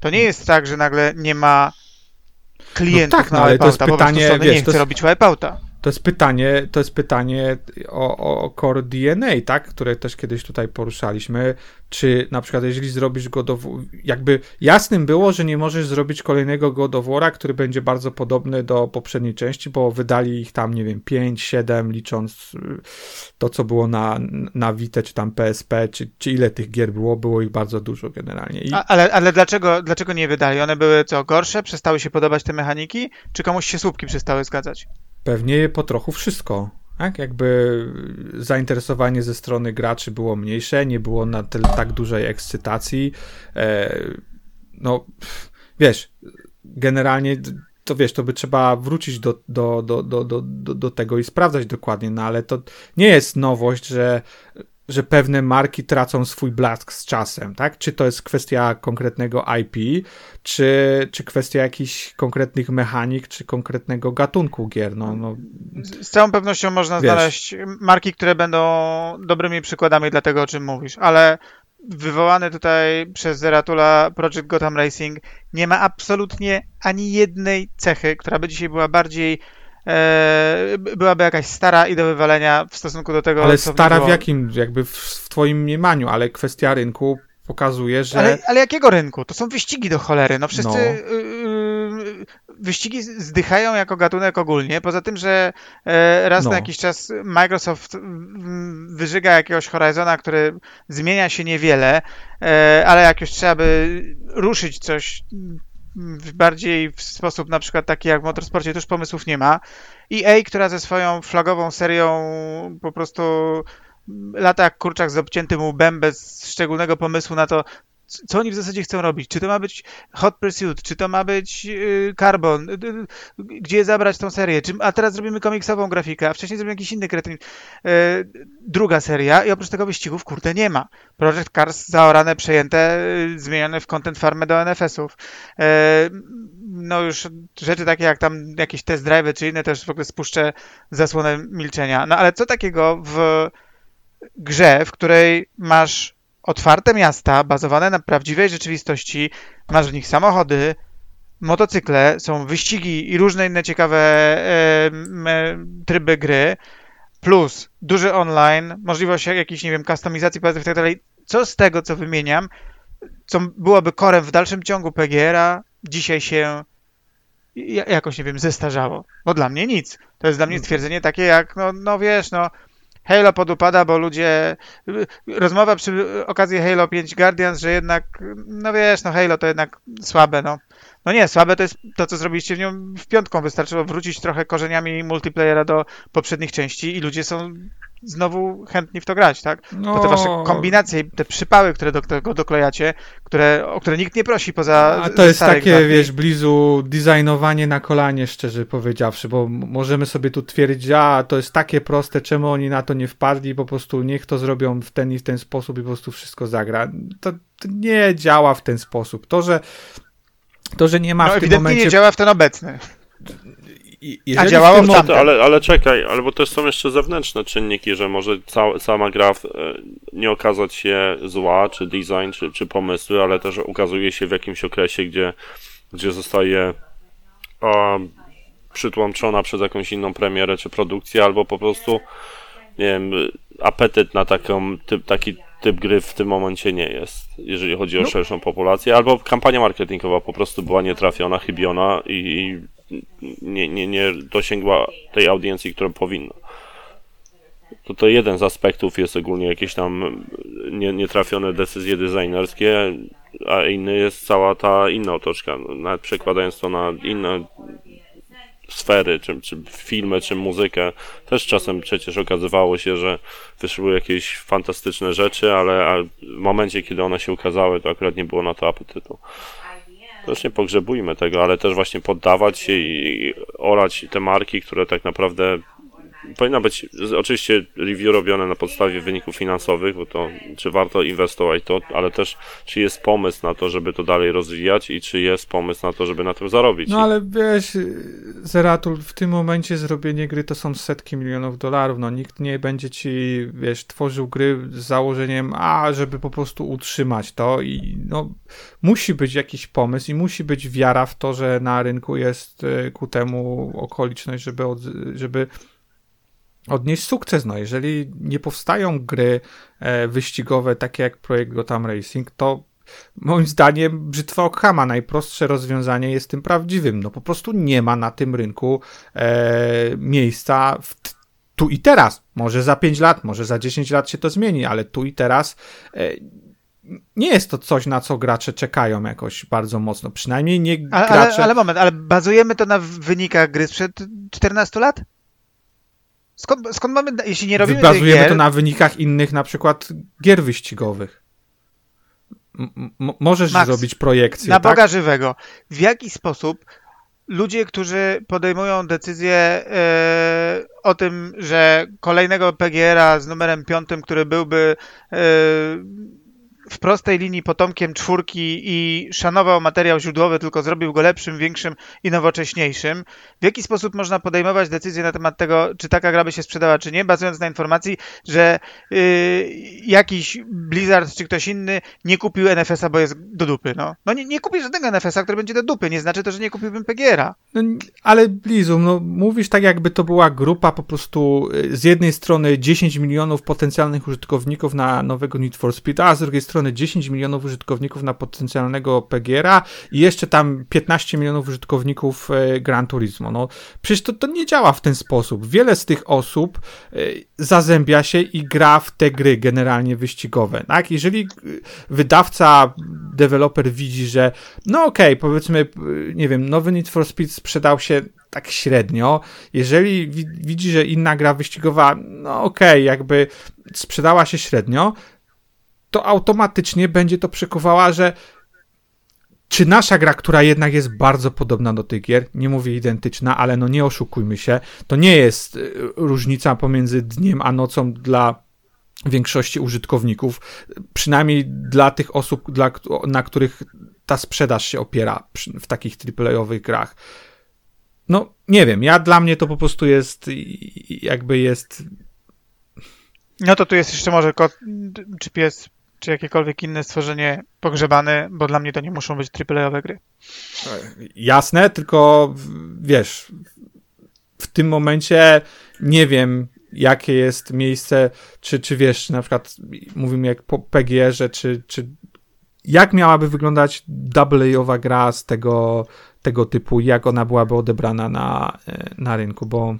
To nie jest tak, że nagle nie ma klientów tak, no, ale to jest pytanie, Sony wiesz, nie chce jest- robić Wipeouta. To jest pytanie, to jest pytanie o, o, o core DNA, tak? Które też kiedyś tutaj poruszaliśmy. Czy na przykład jeżeli zrobisz God of jakby jasnym było, że nie możesz zrobić kolejnego God of War'a, który będzie bardzo podobny do poprzedniej części, bo wydali ich tam, nie wiem, 5, 7, licząc y, to, co było na, na Vita, czy tam PSP, czy, czy ile tych gier było, było ich bardzo dużo generalnie. I A, ale ale dlaczego, dlaczego nie wydali? One były co, gorsze? Przestały się podobać te mechaniki? Czy komuś się słupki przestały zgadzać? Pewnie po trochu wszystko. Tak? Jakby zainteresowanie ze strony graczy było mniejsze, nie było na tyle tak dużej ekscytacji. E, no, wiesz, generalnie to wiesz, to by trzeba wrócić do, do, do, do, do, do tego i sprawdzać dokładnie, no ale to nie jest nowość, że, że pewne marki tracą swój blask z czasem, tak? Czy to jest kwestia konkretnego IP, czy, czy kwestia jakichś konkretnych mechanik, czy konkretnego gatunku gier, no, no Z całą pewnością można Wiesz. znaleźć marki, które będą dobrymi przykładami dla tego, o czym mówisz, ale wywołany tutaj przez Zeratula Project Gotham Racing nie ma absolutnie ani jednej cechy, która by dzisiaj była bardziej byłaby jakaś stara i do wywalenia w stosunku do tego, ale stara w było. jakim, jakby w, w twoim mniemaniu, ale kwestia rynku pokazuje, że... Ale, ale jakiego rynku? To są wyścigi do cholery. No wszyscy No. yy, wyścigi zdychają jako gatunek ogólnie. Poza tym, że e, raz No. na jakiś czas Microsoft mm, wyżyga jakiegoś Horizona, który zmienia się niewiele, e, ale jak już trzeba by ruszyć coś w bardziej w sposób na przykład taki jak w motorsporcie, to już pomysłów nie ma. EA, która ze swoją flagową serią po prostu lata jak kurczak z obciętym łbem, bez szczególnego pomysłu na to, co oni w zasadzie chcą robić. Czy to ma być Hot Pursuit, czy to ma być yy, Carbon, y, y, gdzie zabrać tą serię, czy, a teraz zrobimy komiksową grafikę, a wcześniej zrobimy jakiś inny kretyn. Druga seria i oprócz tego wyścigów, kurde, nie ma. Project Cars zaorane, przejęte, zmienione w content farmę do NFS-ów. No już rzeczy takie jak tam jakieś test drive czy inne też w ogóle spuszczę zasłonę milczenia. No ale co takiego w grze, w której masz otwarte miasta bazowane na prawdziwej rzeczywistości, masz w nich samochody, motocykle, są wyścigi i różne inne ciekawe e, e, tryby gry, plus duży online, możliwość jakiejś, nie wiem, kustomizacji pojazdów i tak dalej. Co z tego, co wymieniam, co byłoby korem w dalszym ciągu PGR-a, dzisiaj się ja- jakoś, nie wiem, zestarzało. Bo dla mnie nic. To jest dla mnie stwierdzenie takie jak, no, no wiesz, no Halo podupada, bo ludzie... Rozmowa przy okazji Halo 5 Guardians, że jednak, no wiesz, no Halo to jednak słabe, no. No nie, słabe to jest to, co zrobiliście w nią w piątką. Wystarczyło wrócić trochę korzeniami multiplayera do poprzednich części i ludzie są znowu chętni w to grać, tak? no, Bo te wasze kombinacje, i te przypały, które do tego doklejacie, które, o które nikt nie prosi poza A to jest takie, wiesz, blizu designowanie na kolanie, szczerze powiedziawszy, bo możemy sobie tu twierdzić, a to jest takie proste, czemu oni na to nie wpadli, po prostu niech to zrobią w ten i w ten sposób i po prostu wszystko zagra. To, to nie działa w ten sposób. To, że to, że nie ma No w tym momencie... nie działa w ten obecny. I- jeżeli działało w tamtym. To, ale, ale czekaj, albo też są jeszcze zewnętrzne czynniki, że może cała, sama gra w, e, nie okazać się zła, czy design, czy, czy pomysły, ale też ukazuje się w jakimś okresie, gdzie, gdzie zostaje a, przytłamczona przez jakąś inną premierę, czy produkcję, albo po prostu nie wiem, apetyt na taką, typ, taki typ gry w tym momencie nie jest, jeżeli chodzi o No. szerszą populację, albo kampania marketingowa po prostu była nietrafiona, chybiona i, i nie, nie, nie dosięgła tej audiencji, która powinna. To to jeden z aspektów jest ogólnie jakieś tam nie, nietrafione decyzje designerskie, a inny jest cała ta inna otoczka. No, Nawet przekładając to na inne sfery, czy, czy filmy, czy muzykę, też czasem przecież okazywało się, że wyszły jakieś fantastyczne rzeczy, ale a w momencie, kiedy one się ukazały, to akurat nie było na to apetytu. Nie pogrzebujmy tego, ale też właśnie poddawać się i orać te marki, które tak naprawdę powinna być oczywiście review robione na podstawie wyników finansowych, bo to czy warto inwestować to, ale też czy jest pomysł na to, żeby to dalej rozwijać i czy jest pomysł na to, żeby na tym zarobić. No ale wiesz, Zeratul, w tym momencie zrobienie gry to są setki milionów dolarów, no nikt nie będzie ci, wiesz, tworzył gry z założeniem, a żeby po prostu utrzymać to i no musi być jakiś pomysł i musi być wiara w to, że na rynku jest e, ku temu okoliczność, żeby, od, żeby odnieść sukces. No, jeżeli nie powstają gry e, wyścigowe takie jak projekt Gotham Racing, to moim zdaniem brzytwa Okhama najprostsze rozwiązanie jest tym prawdziwym. No po prostu nie ma na tym rynku e, miejsca w tu i teraz. Może za 5 lat, może za 10 lat się to zmieni, ale tu i teraz e, nie jest to coś, na co gracze czekają jakoś bardzo mocno. Przynajmniej nie Ale, gracze... ale, ale moment, ale bazujemy to na wynikach gry sprzed 14 lat? Skąd, skąd mamy, jeśli nie robimy Bazujemy gier, to na wynikach innych, na przykład gier wyścigowych. M- możesz Max, zrobić projekcję, na tak? Boga żywego, w jaki sposób ludzie, którzy podejmują decyzję e, o tym, że kolejnego PGR-a z numerem piątym, który byłby e, w prostej linii potomkiem czwórki i szanował materiał źródłowy, tylko zrobił go lepszym, większym i nowocześniejszym. W jaki sposób można podejmować decyzję na temat tego, czy taka gra by się sprzedała, czy nie, bazując na informacji, że yy, jakiś Blizzard czy ktoś inny nie kupił NFS-a, bo jest do dupy. No, no nie, nie kupi żadnego NFS-a, który będzie do dupy. Nie znaczy to, że nie kupiłbym PGR-a. No, ale Blizu, no mówisz tak jakby to była grupa po prostu y, z jednej strony 10 milionów potencjalnych użytkowników na nowego Need for Speed, a z drugiej strony 10 milionów użytkowników na potencjalnego PGR-a i jeszcze tam 15 milionów użytkowników e, Gran Turismo. No przecież to, to nie działa w ten sposób. Wiele z tych osób e, zazębia się i gra w te gry generalnie wyścigowe. Tak? Jeżeli wydawca, deweloper widzi, że no okej, okay, powiedzmy, nie wiem, nowy Need for Speed sprzedał się tak średnio. Jeżeli widzi, że inna gra wyścigowa, no okej, okay, jakby sprzedała się średnio, to automatycznie będzie to przekuwała, że czy nasza gra, która jednak jest bardzo podobna do tych gier, nie mówię identyczna, ale no nie oszukujmy się, to nie jest y, różnica pomiędzy dniem a nocą dla większości użytkowników, przynajmniej dla tych osób, dla, na których ta sprzedaż się opiera w takich AAA-owych grach. No, nie wiem, ja dla mnie to po prostu jest jakby jest. No to tu jest jeszcze może kot czy pies czy jakiekolwiek inne stworzenie pogrzebane, bo dla mnie to nie muszą być AAA-owe gry. Jasne, tylko wiesz, w tym momencie nie wiem, jakie jest miejsce, czy, czy wiesz, na przykład mówimy jak po PGR-ze, czy, czy jak miałaby wyglądać AA-owa gra z tego, tego typu, jak ona byłaby odebrana na, na rynku, bo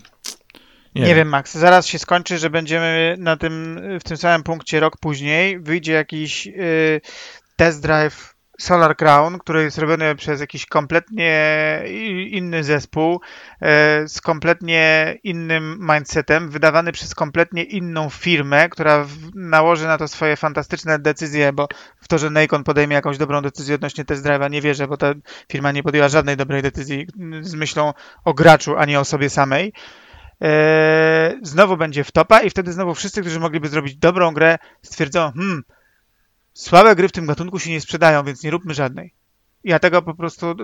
nie, nie wiem. wiem, Max. Zaraz się skończy, że będziemy na tym, w tym samym punkcie rok później. Wyjdzie jakiś y, test drive Solar Crown, który jest robiony przez jakiś kompletnie inny zespół, y, z kompletnie innym mindsetem, wydawany przez kompletnie inną firmę, która nałoży na to swoje fantastyczne decyzje, bo w to, że Nikon podejmie jakąś dobrą decyzję odnośnie test drive'a nie wierzę, bo ta firma nie podjęła żadnej dobrej decyzji z myślą o graczu, a nie o sobie samej. Eee, znowu będzie w topa i wtedy znowu wszyscy, którzy mogliby zrobić dobrą grę, stwierdzą, hmm, słabe gry w tym gatunku się nie sprzedają, więc nie róbmy żadnej. Ja tego po prostu,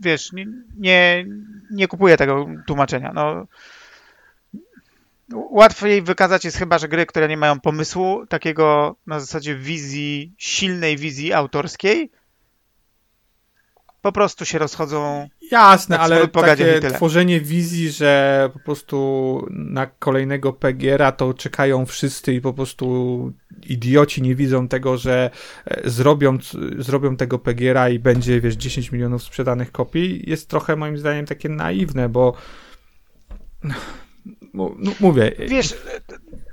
wiesz, nie, nie, nie kupuję tego tłumaczenia. No, łatwiej wykazać jest chyba, że gry, które nie mają pomysłu, takiego na zasadzie wizji, silnej wizji autorskiej, po prostu się rozchodzą. Jasne, ale takie tworzenie wizji, że po prostu na kolejnego PGR-a to czekają wszyscy i po prostu idioci nie widzą tego, że e, zrobią, zrobią tego PGR-a i będzie, wiesz, 10 milionów sprzedanych kopii, jest trochę moim zdaniem takie naiwne, bo no, mówię. Wiesz,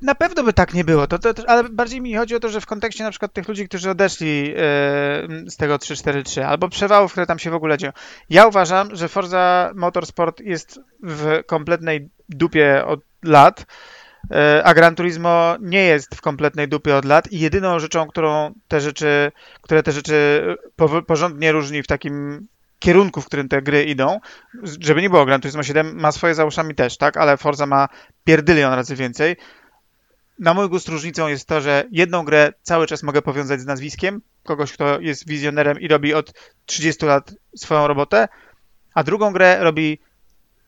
na pewno by tak nie było, to, to, ale bardziej mi chodzi o to, że w kontekście na przykład tych ludzi, którzy odeszli yy, z tego 3-4-3 albo przewałów, które tam się w ogóle dzieją. Ja uważam, że Forza Motorsport jest w kompletnej dupie od lat, yy, a Gran Turismo nie jest w kompletnej dupie od lat i jedyną rzeczą, którą te rzeczy, które te rzeczy porządnie różni w takim kierunku, w którym te gry idą, żeby nie było, Gran Turismo 7 ma swoje za uszami też, tak, ale Forza ma pierdylion razy więcej. Na mój gust różnicą jest to, że jedną grę cały czas mogę powiązać z nazwiskiem, kogoś, kto jest wizjonerem i robi od 30 lat swoją robotę, a drugą grę robi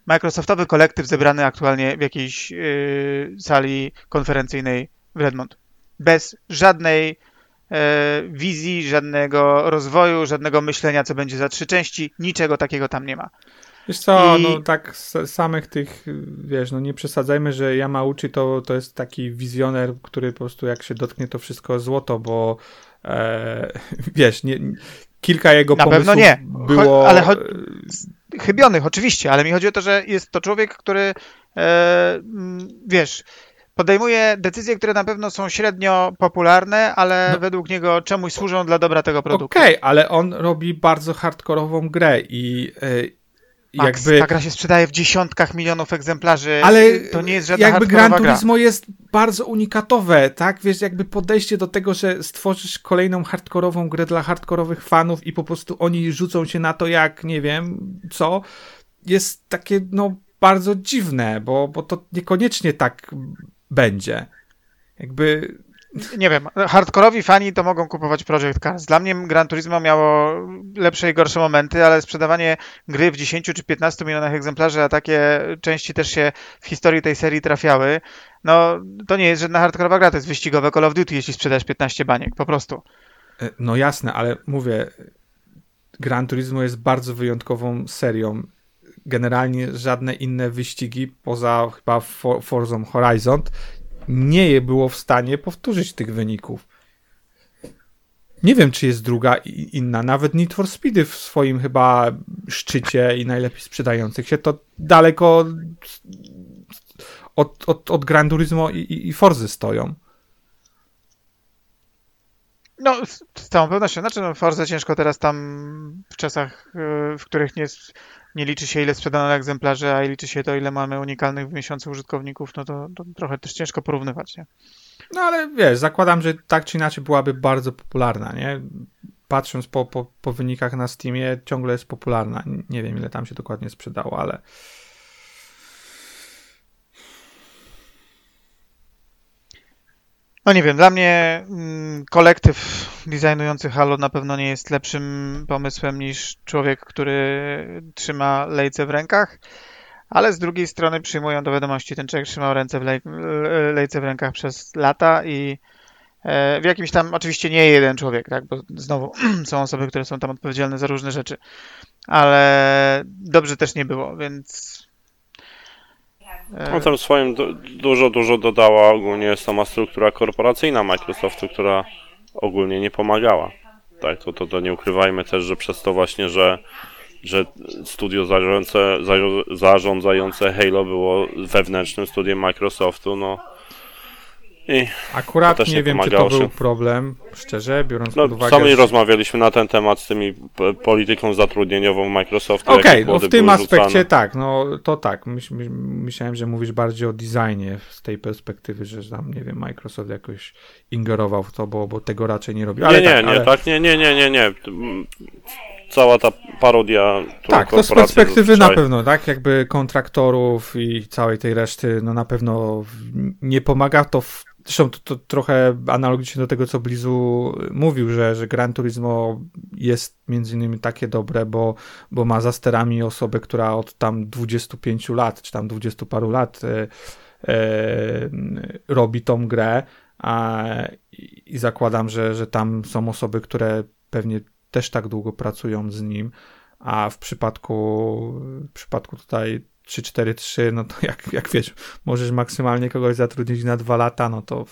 Microsoftowy kolektyw zebrany aktualnie w jakiejś yy, sali konferencyjnej w Redmond. Bez żadnej E, wizji, żadnego rozwoju, żadnego myślenia, co będzie za trzy części, niczego takiego tam nie ma. Wiesz co, I... no tak z samych tych, wiesz, no nie przesadzajmy, że Yamauchi to, to jest taki wizjoner, który po prostu jak się dotknie to wszystko złoto, bo e, *laughs* wiesz, nie, kilka jego Na pomysłów pewno nie. było... ale cho chybionych oczywiście, ale mi chodzi o to, że jest to człowiek, który e, wiesz, podejmuje decyzje, które na pewno są średnio popularne, ale no. według niego czemuś służą dla dobra tego produktu. Okej, okay, ale on robi bardzo hardkorową grę i yy, Max, jakby... ta gra się sprzedaje w dziesiątkach milionów egzemplarzy. Ale to nie jest żadna jakby Gran Turismo gra. jest bardzo unikatowe, tak? Wiesz, jakby podejście do tego, że stworzysz kolejną hardkorową grę dla hardkorowych fanów i po prostu oni rzucą się na to jak, nie wiem, co, jest takie, no, bardzo dziwne, bo, bo to niekoniecznie tak będzie. Jakby Nie wiem, hardkorowi fani to mogą kupować Project Cars. Dla mnie Gran Turismo miało lepsze i gorsze momenty, ale sprzedawanie gry w 10 czy 15 milionach egzemplarzy, a takie części też się w historii tej serii trafiały, no to nie jest żadna hardkorowa gra, to jest wyścigowe Call of Duty, jeśli sprzedajesz 15 baniek, po prostu. E, No jasne, ale mówię, Gran Turismo jest bardzo wyjątkową serią. Generalnie żadne inne wyścigi poza chyba For- Forzą Horizon nie było w stanie powtórzyć tych wyników. Nie wiem, czy jest druga inna. Nawet Need for Speedy w swoim chyba szczycie i najlepiej sprzedających się to daleko od, od, od Gran Turismo i, i, Forzy stoją. No, z, całą pewnością. Znaczy, no, Forza ciężko teraz tam w czasach, y, w których nie, nie liczy się ile sprzedano egzemplarzy, a liczy się to ile mamy unikalnych w miesiącu użytkowników, no to, to trochę też ciężko porównywać, nie? No ale wiesz, zakładam, że tak czy inaczej byłaby bardzo popularna, nie? Patrząc po, po, po wynikach na Steamie, ciągle jest popularna. Nie wiem, ile tam się dokładnie sprzedało, ale. No nie wiem, dla mnie mm, kolektyw designujący Halo na pewno nie jest lepszym pomysłem niż człowiek, który trzyma lejce w rękach, ale z drugiej strony przyjmują do wiadomości, ten człowiek trzymał ręce w lej, le- lejce w rękach przez lata i e, w jakimś tam, oczywiście nie jeden człowiek, tak, bo znowu *clears throat* są osoby, które są tam odpowiedzialne za różne rzeczy, ale dobrze też nie było, więc No tam swoim du- dużo, dużo dodała ogólnie sama struktura korporacyjna Microsoftu, która ogólnie nie pomagała. Tak, to, to, to nie ukrywajmy też, że przez to właśnie, że, że studio zarządzające, zarządzające Halo było wewnętrznym studiem Microsoftu, no i Akurat nie, nie wiem, czy to był problem, szczerze, biorąc no, pod uwagę. sami że- rozmawialiśmy na ten temat z tymi polityką zatrudnieniową Microsoftu. Okej, jakie no w tym aspekcie rzucane. tak, no to tak. Myś, my, myślałem, że mówisz bardziej o designie z tej perspektywy, że tam, nie wiem, Microsoft jakoś ingerował w to, bo, bo tego raczej nie robił. Ale nie, nie, tak, nie, ale... tak, nie, nie, nie, nie, nie. Cała ta parodia, Tak, to z perspektywy na pewno, tak? Jakby kontraktorów i całej tej reszty, no na pewno nie pomaga to. W, zresztą to, to trochę analogicznie do tego, co Blizu mówił, że, że Gran Turismo jest między innymi takie dobre, bo, bo ma za sterami osobę, która od tam 25 lat, czy tam 20 paru lat e, e, robi tą grę. A, i, zakładam, że, że tam są osoby, które pewnie też tak długo pracują z nim, a w przypadku, w przypadku tutaj 3-4-3, no to jak, jak wiesz, możesz maksymalnie kogoś zatrudnić na dwa lata, no to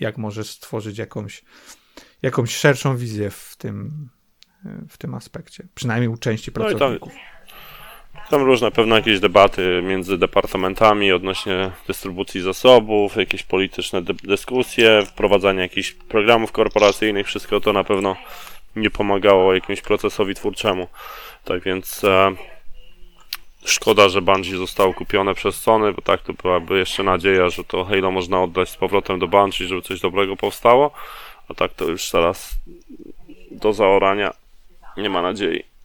jak możesz stworzyć jakąś, jakąś szerszą wizję w tym, w tym aspekcie, przynajmniej u części No i tam- pracowników. Są różne pewne jakieś debaty między departamentami odnośnie dystrybucji zasobów, jakieś polityczne dy- dyskusje, wprowadzanie jakichś programów korporacyjnych, wszystko to na pewno nie pomagało jakiemuś procesowi twórczemu. Tak więc e, szkoda, że Bungie zostało kupione przez Sony, bo tak to byłaby jeszcze nadzieja, że to Halo można oddać z powrotem do Bungie, żeby coś dobrego powstało, a tak to już teraz do zaorania nie ma nadziei.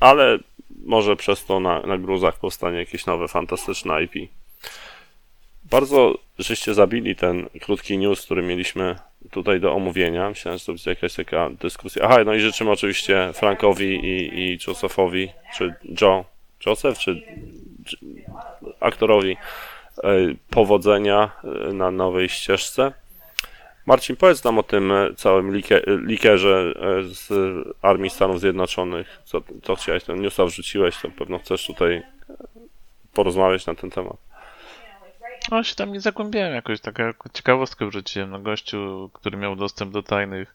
ale może przez to na, na gruzach powstanie jakieś nowe, fantastyczne IP. Bardzo żeście zabili ten krótki news, który mieliśmy tutaj do omówienia. Myślałem, że to będzie jakaś taka dyskusja. Aha, no i życzymy oczywiście Frankowi i, i Josephowi, czy Joe, Joseph, czy czy aktorowi e, powodzenia e, na nowej ścieżce. Marcin, powiedz nam o tym e, całym likie, likerze z Armii Stanów Zjednoczonych. Co, co chciałeś, ten newsa wrzuciłeś, to pewno chcesz tutaj porozmawiać na ten temat. No się tam nie zagłębiałem jakoś, taką jako ciekawostkę wrzuciłem. No gościu, który miał dostęp do tajnych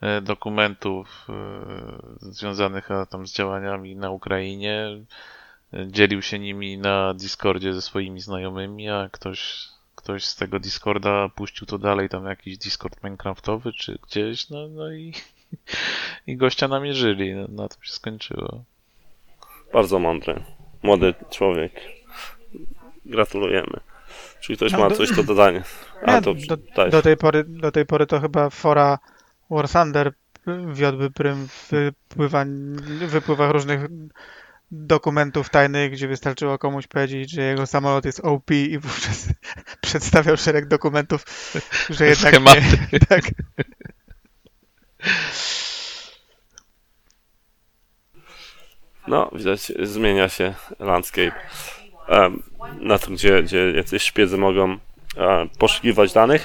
e, dokumentów e, związanych tam z działaniami na Ukrainie, e, dzielił się nimi na Discordzie ze swoimi znajomymi, a ktoś, ktoś z tego Discorda puścił to dalej, tam jakiś Discord Minecraftowy czy gdzieś, no, no i, *laughs* i gościa namierzyli, no, na tym się skończyło. Bardzo mądry, młody człowiek. Gratulujemy. Czy ktoś No, ma do- coś do dodania? A Ja to do, do, tej pory, do tej pory to chyba fora War Thunder wiodły prym w wypływach różnych dokumentów tajnych, gdzie wystarczyło komuś powiedzieć, że jego samolot jest OP i wówczas *laughs* przedstawiał szereg dokumentów, że *laughs* jednak Schematy. nie. *laughs* Tak. No, widać, zmienia się landscape. Na tym, gdzie, gdzie jacyś szpiedzy mogą e, poszukiwać danych.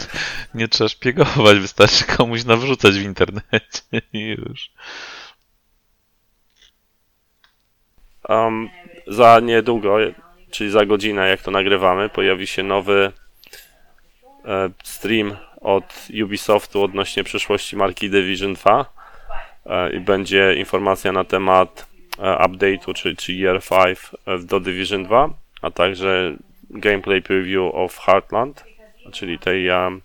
Nie trzeba szpiegować, wystarczy komuś nawrzucać w internecie *laughs* i już. Um, za niedługo, czyli za godzinę, jak to nagrywamy, pojawi się nowy e, stream od Ubisoftu odnośnie przyszłości marki Division 2 e, i będzie informacja na temat e, update'u, czy, czy Year 5 e, do Division 2, a także gameplay preview of Heartland, czyli tej um,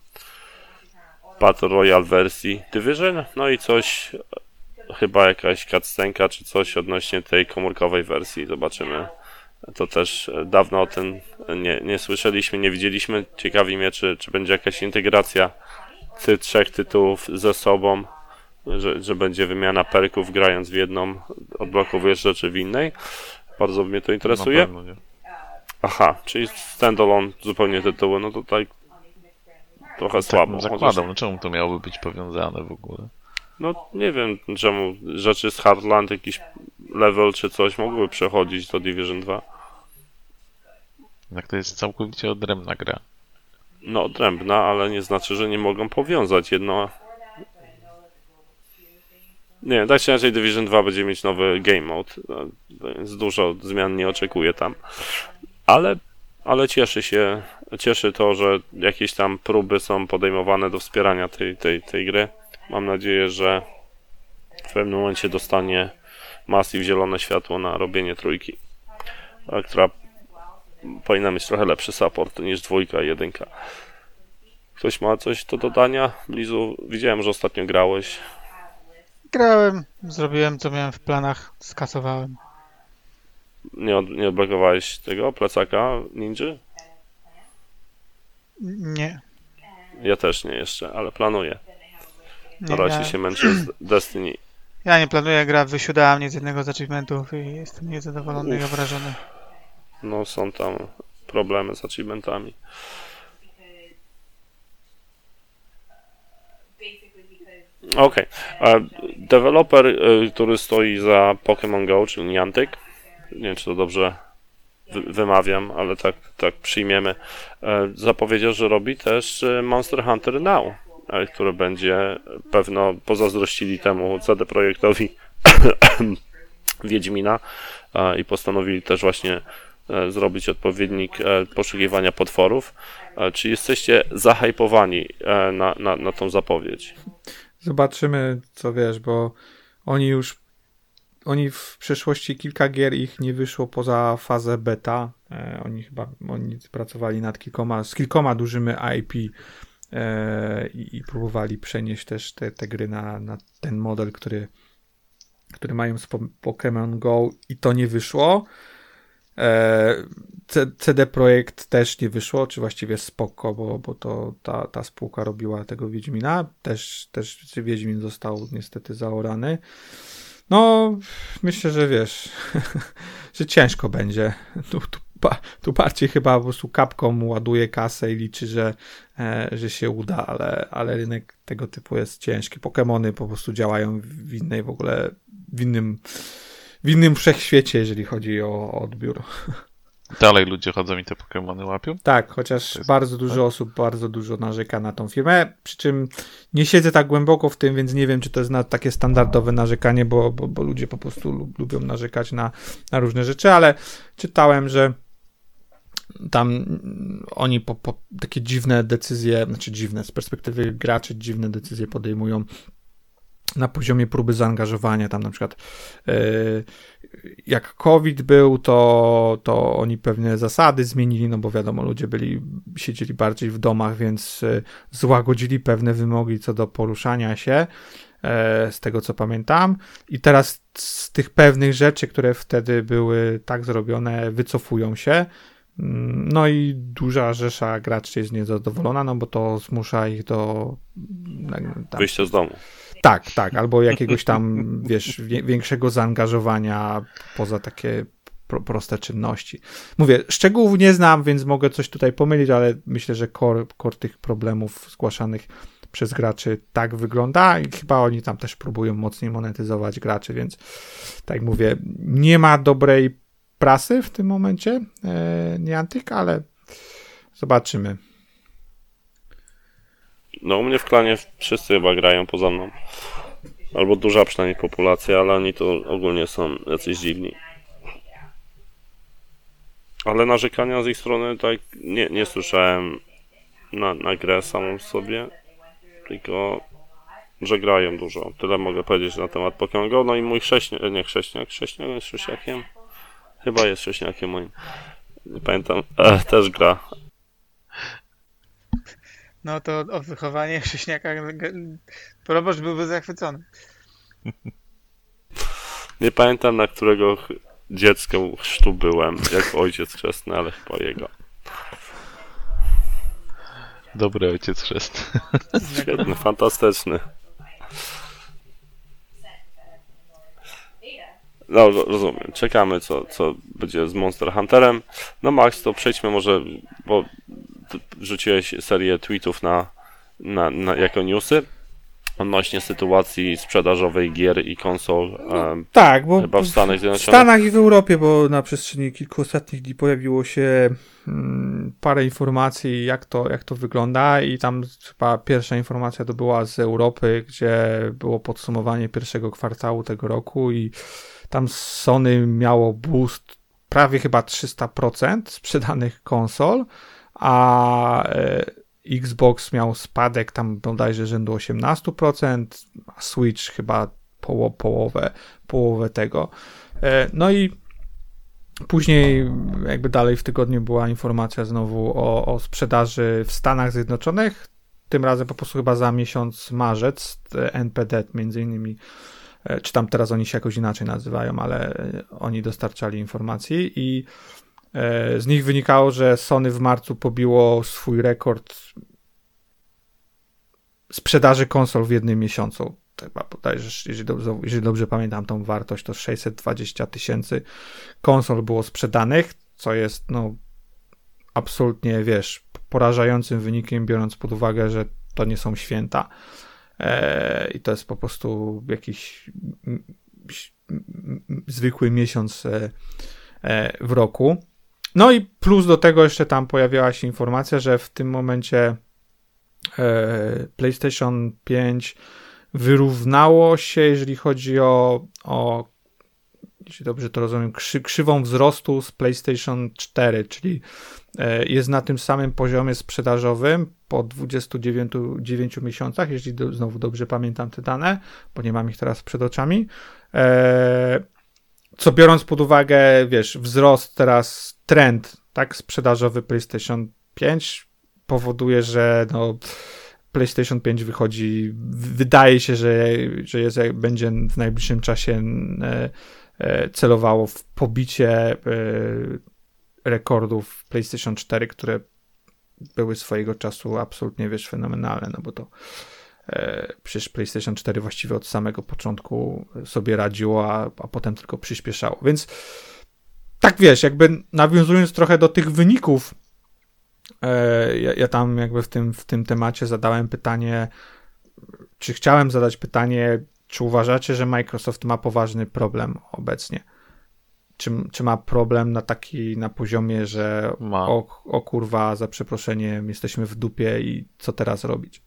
Battle Royale wersji Division, no i coś chyba jakaś cutscenka czy coś odnośnie tej komórkowej wersji. Zobaczymy. To też e, dawno o tym nie, nie słyszeliśmy, nie widzieliśmy. Ciekawi mnie, czy, czy będzie jakaś integracja tych trzech tytułów ze sobą, że, że będzie wymiana perków grając w jedną, odblokowujesz rzeczy w innej. Bardzo mnie to interesuje. pewno? Aha, czyli standalone zupełnie tytuły, no to tak trochę Tak słabo. Chociaż- zakładał, no czemu to miałoby być powiązane w ogóle? No nie wiem czemu rzeczy z Hardland jakiś level czy coś mogłyby przechodzić do Division 2. Jak to jest całkowicie odrębna gra. No odrębna, ale nie znaczy, że nie mogą powiązać jedno. Nie tak czy inaczej Division 2 będzie mieć nowy game mode, no, więc dużo zmian nie oczekuję tam. Ale, ale cieszy się, cieszy to, że jakieś tam próby są podejmowane do wspierania tej, tej, tej gry. Mam nadzieję, że w pewnym momencie dostanie Massive zielone światło na robienie trójki, która powinna mieć trochę lepszy support niż dwójka i jedynka. Ktoś ma coś do dodania? Lizu, widziałem, że ostatnio grałeś. Grałem, zrobiłem co miałem w planach, skasowałem. Nie, od, nie odblokowałeś tego plecaka ninja? Nie. Ja też nie jeszcze, ale planuję. Na nie razie się męczę z *clears throat* Destiny. ja nie planuję, gra wysiadała mnie z jednego z achievementów i jestem niezadowolony i Uff. obrażony. No są tam problemy z achievementami. Okej. Okay. Deweloper, y, który stoi za Pokémon Go, czyli Niantic, nie wiem czy to dobrze wy- wymawiam, ale tak, tak przyjmiemy, e, zapowiedział, że robi też e, Monster Hunter Now, e, który będzie pewno pozazdrościli temu CD Projektowi *coughs* Wiedźmina i postanowili też właśnie zrobić odpowiednik poszukiwania potworów. Czy jesteście zahypowani e, na, na, na tą zapowiedź? Zobaczymy, co wiesz, bo oni już. Oni w przeszłości kilka gier ich nie wyszło poza fazę beta. E, oni chyba oni pracowali nad kilkoma, z kilkoma dużymi IP e, i, i próbowali przenieść też te, te gry na, na ten model, który, który mają z po- Pokémon Go i to nie wyszło. E, CD Projekt też nie wyszło, czy właściwie spoko, bo, bo to ta, ta spółka robiła tego Wiedźmina. Też, też Wiedźmin został niestety zaorany. No, myślę, że wiesz, *laughs* że ciężko będzie. Tu, tu, tu bardziej chyba po prostu kapką ładuje kasę i liczy, że, e, że się uda, ale, ale rynek tego typu jest ciężki. Pokemony po prostu działają w innej w ogóle, w innym, w innym wszechświecie, jeżeli chodzi o, o odbiór. *laughs* Dalej ludzie chodzą i te Pokémony łapią? Tak, chociaż jest- bardzo dużo osób bardzo dużo narzeka na tą firmę, przy czym nie siedzę tak głęboko w tym, więc nie wiem, czy to jest na takie standardowe narzekanie, bo, bo, bo ludzie po prostu lub, lubią narzekać na, na różne rzeczy, ale czytałem, że tam oni po, po takie dziwne decyzje, znaczy dziwne, z perspektywy graczy dziwne decyzje podejmują na poziomie próby zaangażowania, tam na przykład yy, jak COVID był, to, to oni pewne zasady zmienili, no bo wiadomo, ludzie byli, siedzieli bardziej w domach, więc y, złagodzili pewne wymogi co do poruszania się, e, z tego co pamiętam. I teraz z tych pewnych rzeczy, które wtedy były tak zrobione, wycofują się. Mm, No i duża rzesza graczy jest niezadowolona, no bo to zmusza ich do. Tam, Wyjście z domu. Tak, tak, albo jakiegoś tam, wiesz, wie, większego zaangażowania poza takie pro, proste czynności. Mówię, szczegółów nie znam, więc mogę coś tutaj pomylić, ale myślę, że core, core tych problemów zgłaszanych przez graczy tak wygląda i chyba oni tam też próbują mocniej monetyzować graczy, więc tak mówię, nie ma dobrej prasy w tym momencie e, Niantic, ale zobaczymy. No u mnie w klanie wszyscy chyba grają poza mną. Albo duża przynajmniej populacja, ale oni to ogólnie są jacyś dziwni. Ale narzekania z ich strony tak nie, nie słyszałem na, na grę samą w sobie. Tylko, że grają dużo. Tyle mogę powiedzieć na temat Pokémon Go. No i mój chrześniak, nie chrześniak, chrześniak jest chrześniakiem? Chyba jest chrześniakiem moim. Nie pamiętam. E, też gra. No to o wychowanie *laughs* chrześniaka proboszcz byłby zachwycony. Nie pamiętam na którego dziecka chrztu byłem, jak ojciec chrzestny, ale chyba jego. Dobry ojciec chrzest. *laughs* Świetny, fantastyczny. No, ro- rozumiem. Czekamy, co, co będzie z Monster Hunterem. No Max, to przejdźmy może, bo ty wrzuciłeś serię tweetów na, na, na jako newsy odnośnie sytuacji sprzedażowej gier i konsol. em, Tak, bo Chyba w Stanach w Zjednoczonych. Stanach i w Europie, bo na przestrzeni kilku ostatnich dni pojawiło się mm, parę informacji, jak to, jak to wygląda i tam chyba pierwsza informacja to była z Europy, gdzie było podsumowanie pierwszego kwartału tego roku i tam Sony miało boost prawie chyba 300% sprzedanych konsol, a e, Xbox miał spadek tam bodajże rzędu 18%, a Switch chyba poło, połowę, połowę tego. E, No i później jakby dalej w tygodniu była informacja znowu o, o sprzedaży w Stanach Zjednoczonych, tym razem po prostu chyba za miesiąc marzec, NPD między innymi, e, czy tam teraz oni się jakoś inaczej nazywają, ale oni dostarczali informacji i z nich wynikało, że Sony w marcu pobiło swój rekord sprzedaży konsol w jednym miesiącu. Chyba bodajże, jeżeli dobrze, jeżeli dobrze pamiętam tą wartość, to 620 tysięcy konsol było sprzedanych, co jest no absolutnie, wiesz, porażającym wynikiem, biorąc pod uwagę, że to nie są święta. E, I to jest po prostu jakiś mm, mm, mm, zwykły miesiąc e, e, w roku. No i plus do tego jeszcze tam pojawiała się informacja, że w tym momencie e, PlayStation 5 wyrównało się, jeżeli chodzi o, o jeśli dobrze to rozumiem, krzy, krzywą wzrostu z PlayStation 4, czyli e, jest na tym samym poziomie sprzedażowym po 29 9 miesiącach, jeśli do, znowu dobrze pamiętam te dane, bo nie mam ich teraz przed oczami. E, co biorąc pod uwagę, wiesz, wzrost teraz, trend, tak, sprzedażowy PlayStation 5 powoduje, że no, PlayStation 5 wychodzi, wydaje się, że, że jest, będzie w najbliższym czasie e, e, celowało w pobicie e, rekordów PlayStation 4, które były swojego czasu absolutnie, wiesz, fenomenalne, no bo to przecież PlayStation 4 właściwie od samego początku sobie radziło, a, a potem tylko przyspieszało, więc tak wiesz, jakby nawiązując trochę do tych wyników, e, ja, ja tam jakby w tym, w tym temacie zadałem pytanie, czy chciałem zadać pytanie, czy uważacie, że Microsoft ma poważny problem obecnie? Czy, czy ma problem na taki, na poziomie, że o, o kurwa, za przeproszeniem, jesteśmy w dupie i co teraz robić?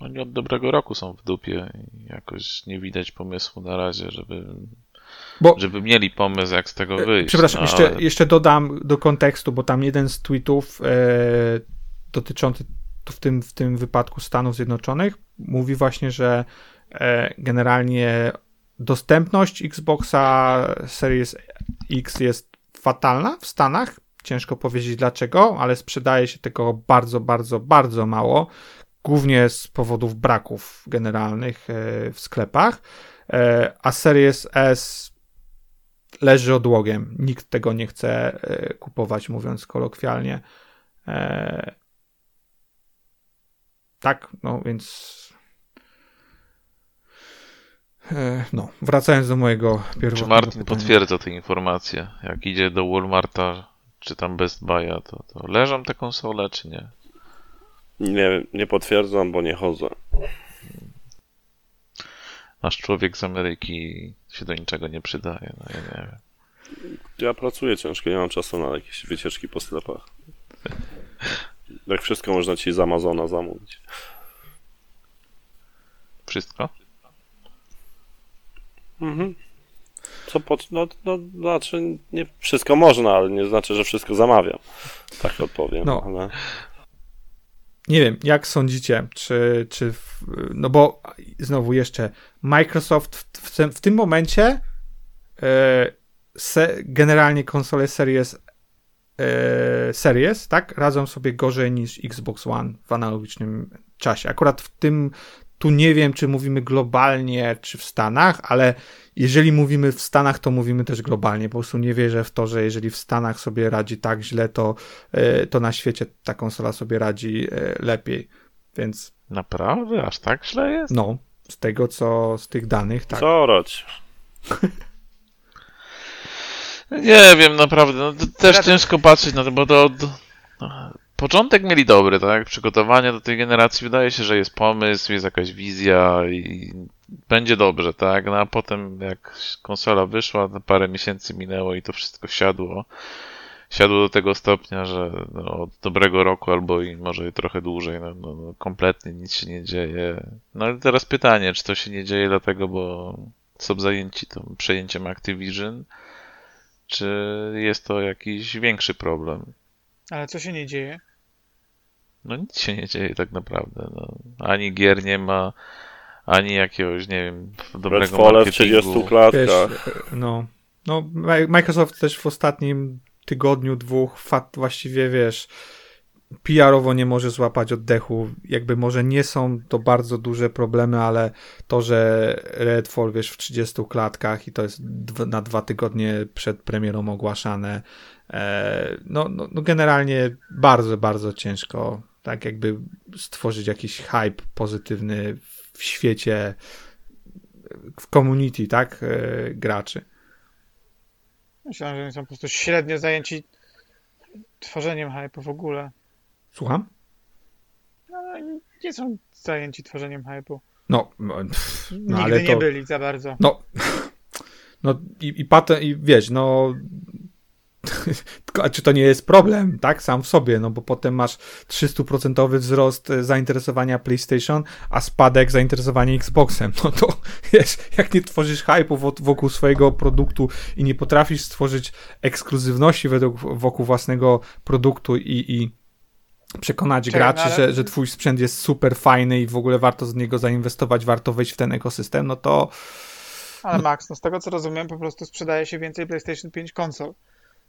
Oni od dobrego roku są w dupie i jakoś nie widać pomysłu na razie, żeby, Bo żeby mieli pomysł, jak z tego wyjść. Przepraszam, no, jeszcze, ale- jeszcze dodam do kontekstu, bo tam jeden z tweetów e, dotyczący w tym, w tym wypadku Stanów Zjednoczonych mówi właśnie, że e, generalnie dostępność Xboxa Series X jest fatalna w Stanach. Ciężko powiedzieć dlaczego, ale sprzedaje się tego bardzo, bardzo, bardzo mało. Głównie z powodów braków generalnych e, w sklepach. E, a Series S leży odłogiem. Nikt tego nie chce e, kupować, mówiąc kolokwialnie. Tak, no więc No, wracając do mojego Czy pierwotnego Martin pytania. potwierdza te informacje? Jak idzie do Walmarta, czy tam Best Buy'a, to, to leżą te konsole, czy nie? Nie, nie potwierdzam, bo nie chodzę. Nasz człowiek z Ameryki się do niczego nie przydaje, no ja nie wiem. Ja pracuję ciężko, nie mam czasu na jakieś wycieczki po sklepach. *laughs* Jak wszystko można ci z Amazona zamówić. Wszystko? Mhm. Co pod... No, no, znaczy, nie wszystko można, ale nie znaczy, że wszystko zamawiam. Tak odpowiem, No. ale... Nie wiem, jak sądzicie, czy, czy w, no bo znowu jeszcze Microsoft w, w, tym, w tym momencie e, se, generalnie konsole Series e, Series, tak, radzą sobie gorzej niż Xbox One w analogicznym czasie. Akurat w tym tu nie wiem, czy mówimy globalnie, czy w Stanach, ale jeżeli mówimy w Stanach, to mówimy też globalnie. Po prostu nie wierzę w to, że jeżeli w Stanach sobie radzi tak źle, to, e, to na świecie ta konsola sobie radzi e, lepiej. Więc Naprawdę? Aż tak źle jest? no, z tego co, z tych danych, tak. Co roć? *laughs* Nie wiem, naprawdę. No, to też ciężko patrzeć na to, bo to. no, początek mieli dobry, tak? Przygotowanie do tej generacji wydaje się, że jest pomysł, jest jakaś wizja i będzie dobrze, tak? No a potem jak konsola wyszła, to parę miesięcy minęło i to wszystko siadło. Siadło do tego stopnia, że no, od dobrego roku albo i może trochę dłużej, no, no, no kompletnie nic się nie dzieje. No i teraz pytanie, czy to się nie dzieje dlatego, bo są zajęci tym przejęciem Activision, czy jest to jakiś większy problem? Ale co się nie dzieje? No nic się nie dzieje tak naprawdę. No. Ani gier nie ma, ani jakiegoś, nie wiem, dobrego Redfall w 30 marketingu. Wiesz, klatkach. e, no, no, Mi- Microsoft też w ostatnim tygodniu, dwóch, fat, właściwie wiesz, PR-owo nie może złapać oddechu. Jakby może nie są to bardzo duże problemy, ale to, że Redfall, wiesz, w 30 klatkach i to jest na dwa tygodnie przed premierą ogłaszane, e, no, no, no generalnie bardzo, bardzo ciężko tak jakby stworzyć jakiś hype pozytywny w świecie, w community, tak, e, graczy. Myślałem, że oni są po prostu średnio zajęci tworzeniem hype'u w ogóle. Słucham? No, nie są zajęci tworzeniem hype'u. No, no, pff, no Nigdy ale nie to, byli za bardzo. no, *laughs* no i, i patent, i wiesz, no, *laughs* a czy to nie jest problem, tak, sam w sobie, no bo potem masz 300% wzrost e, zainteresowania PlayStation, a spadek zainteresowania Xboxem, *laughs* no to wiesz, jak nie tworzysz hype'u wo- wokół swojego produktu i nie potrafisz stworzyć ekskluzywności według, wokół własnego produktu i, i przekonać Czekaj, graczy, no ale- że, że twój sprzęt jest super fajny i w ogóle warto z niego zainwestować, warto wejść w ten ekosystem, no to Ale Max, no z tego co rozumiem, po prostu sprzedaje się więcej PlayStation 5 konsol.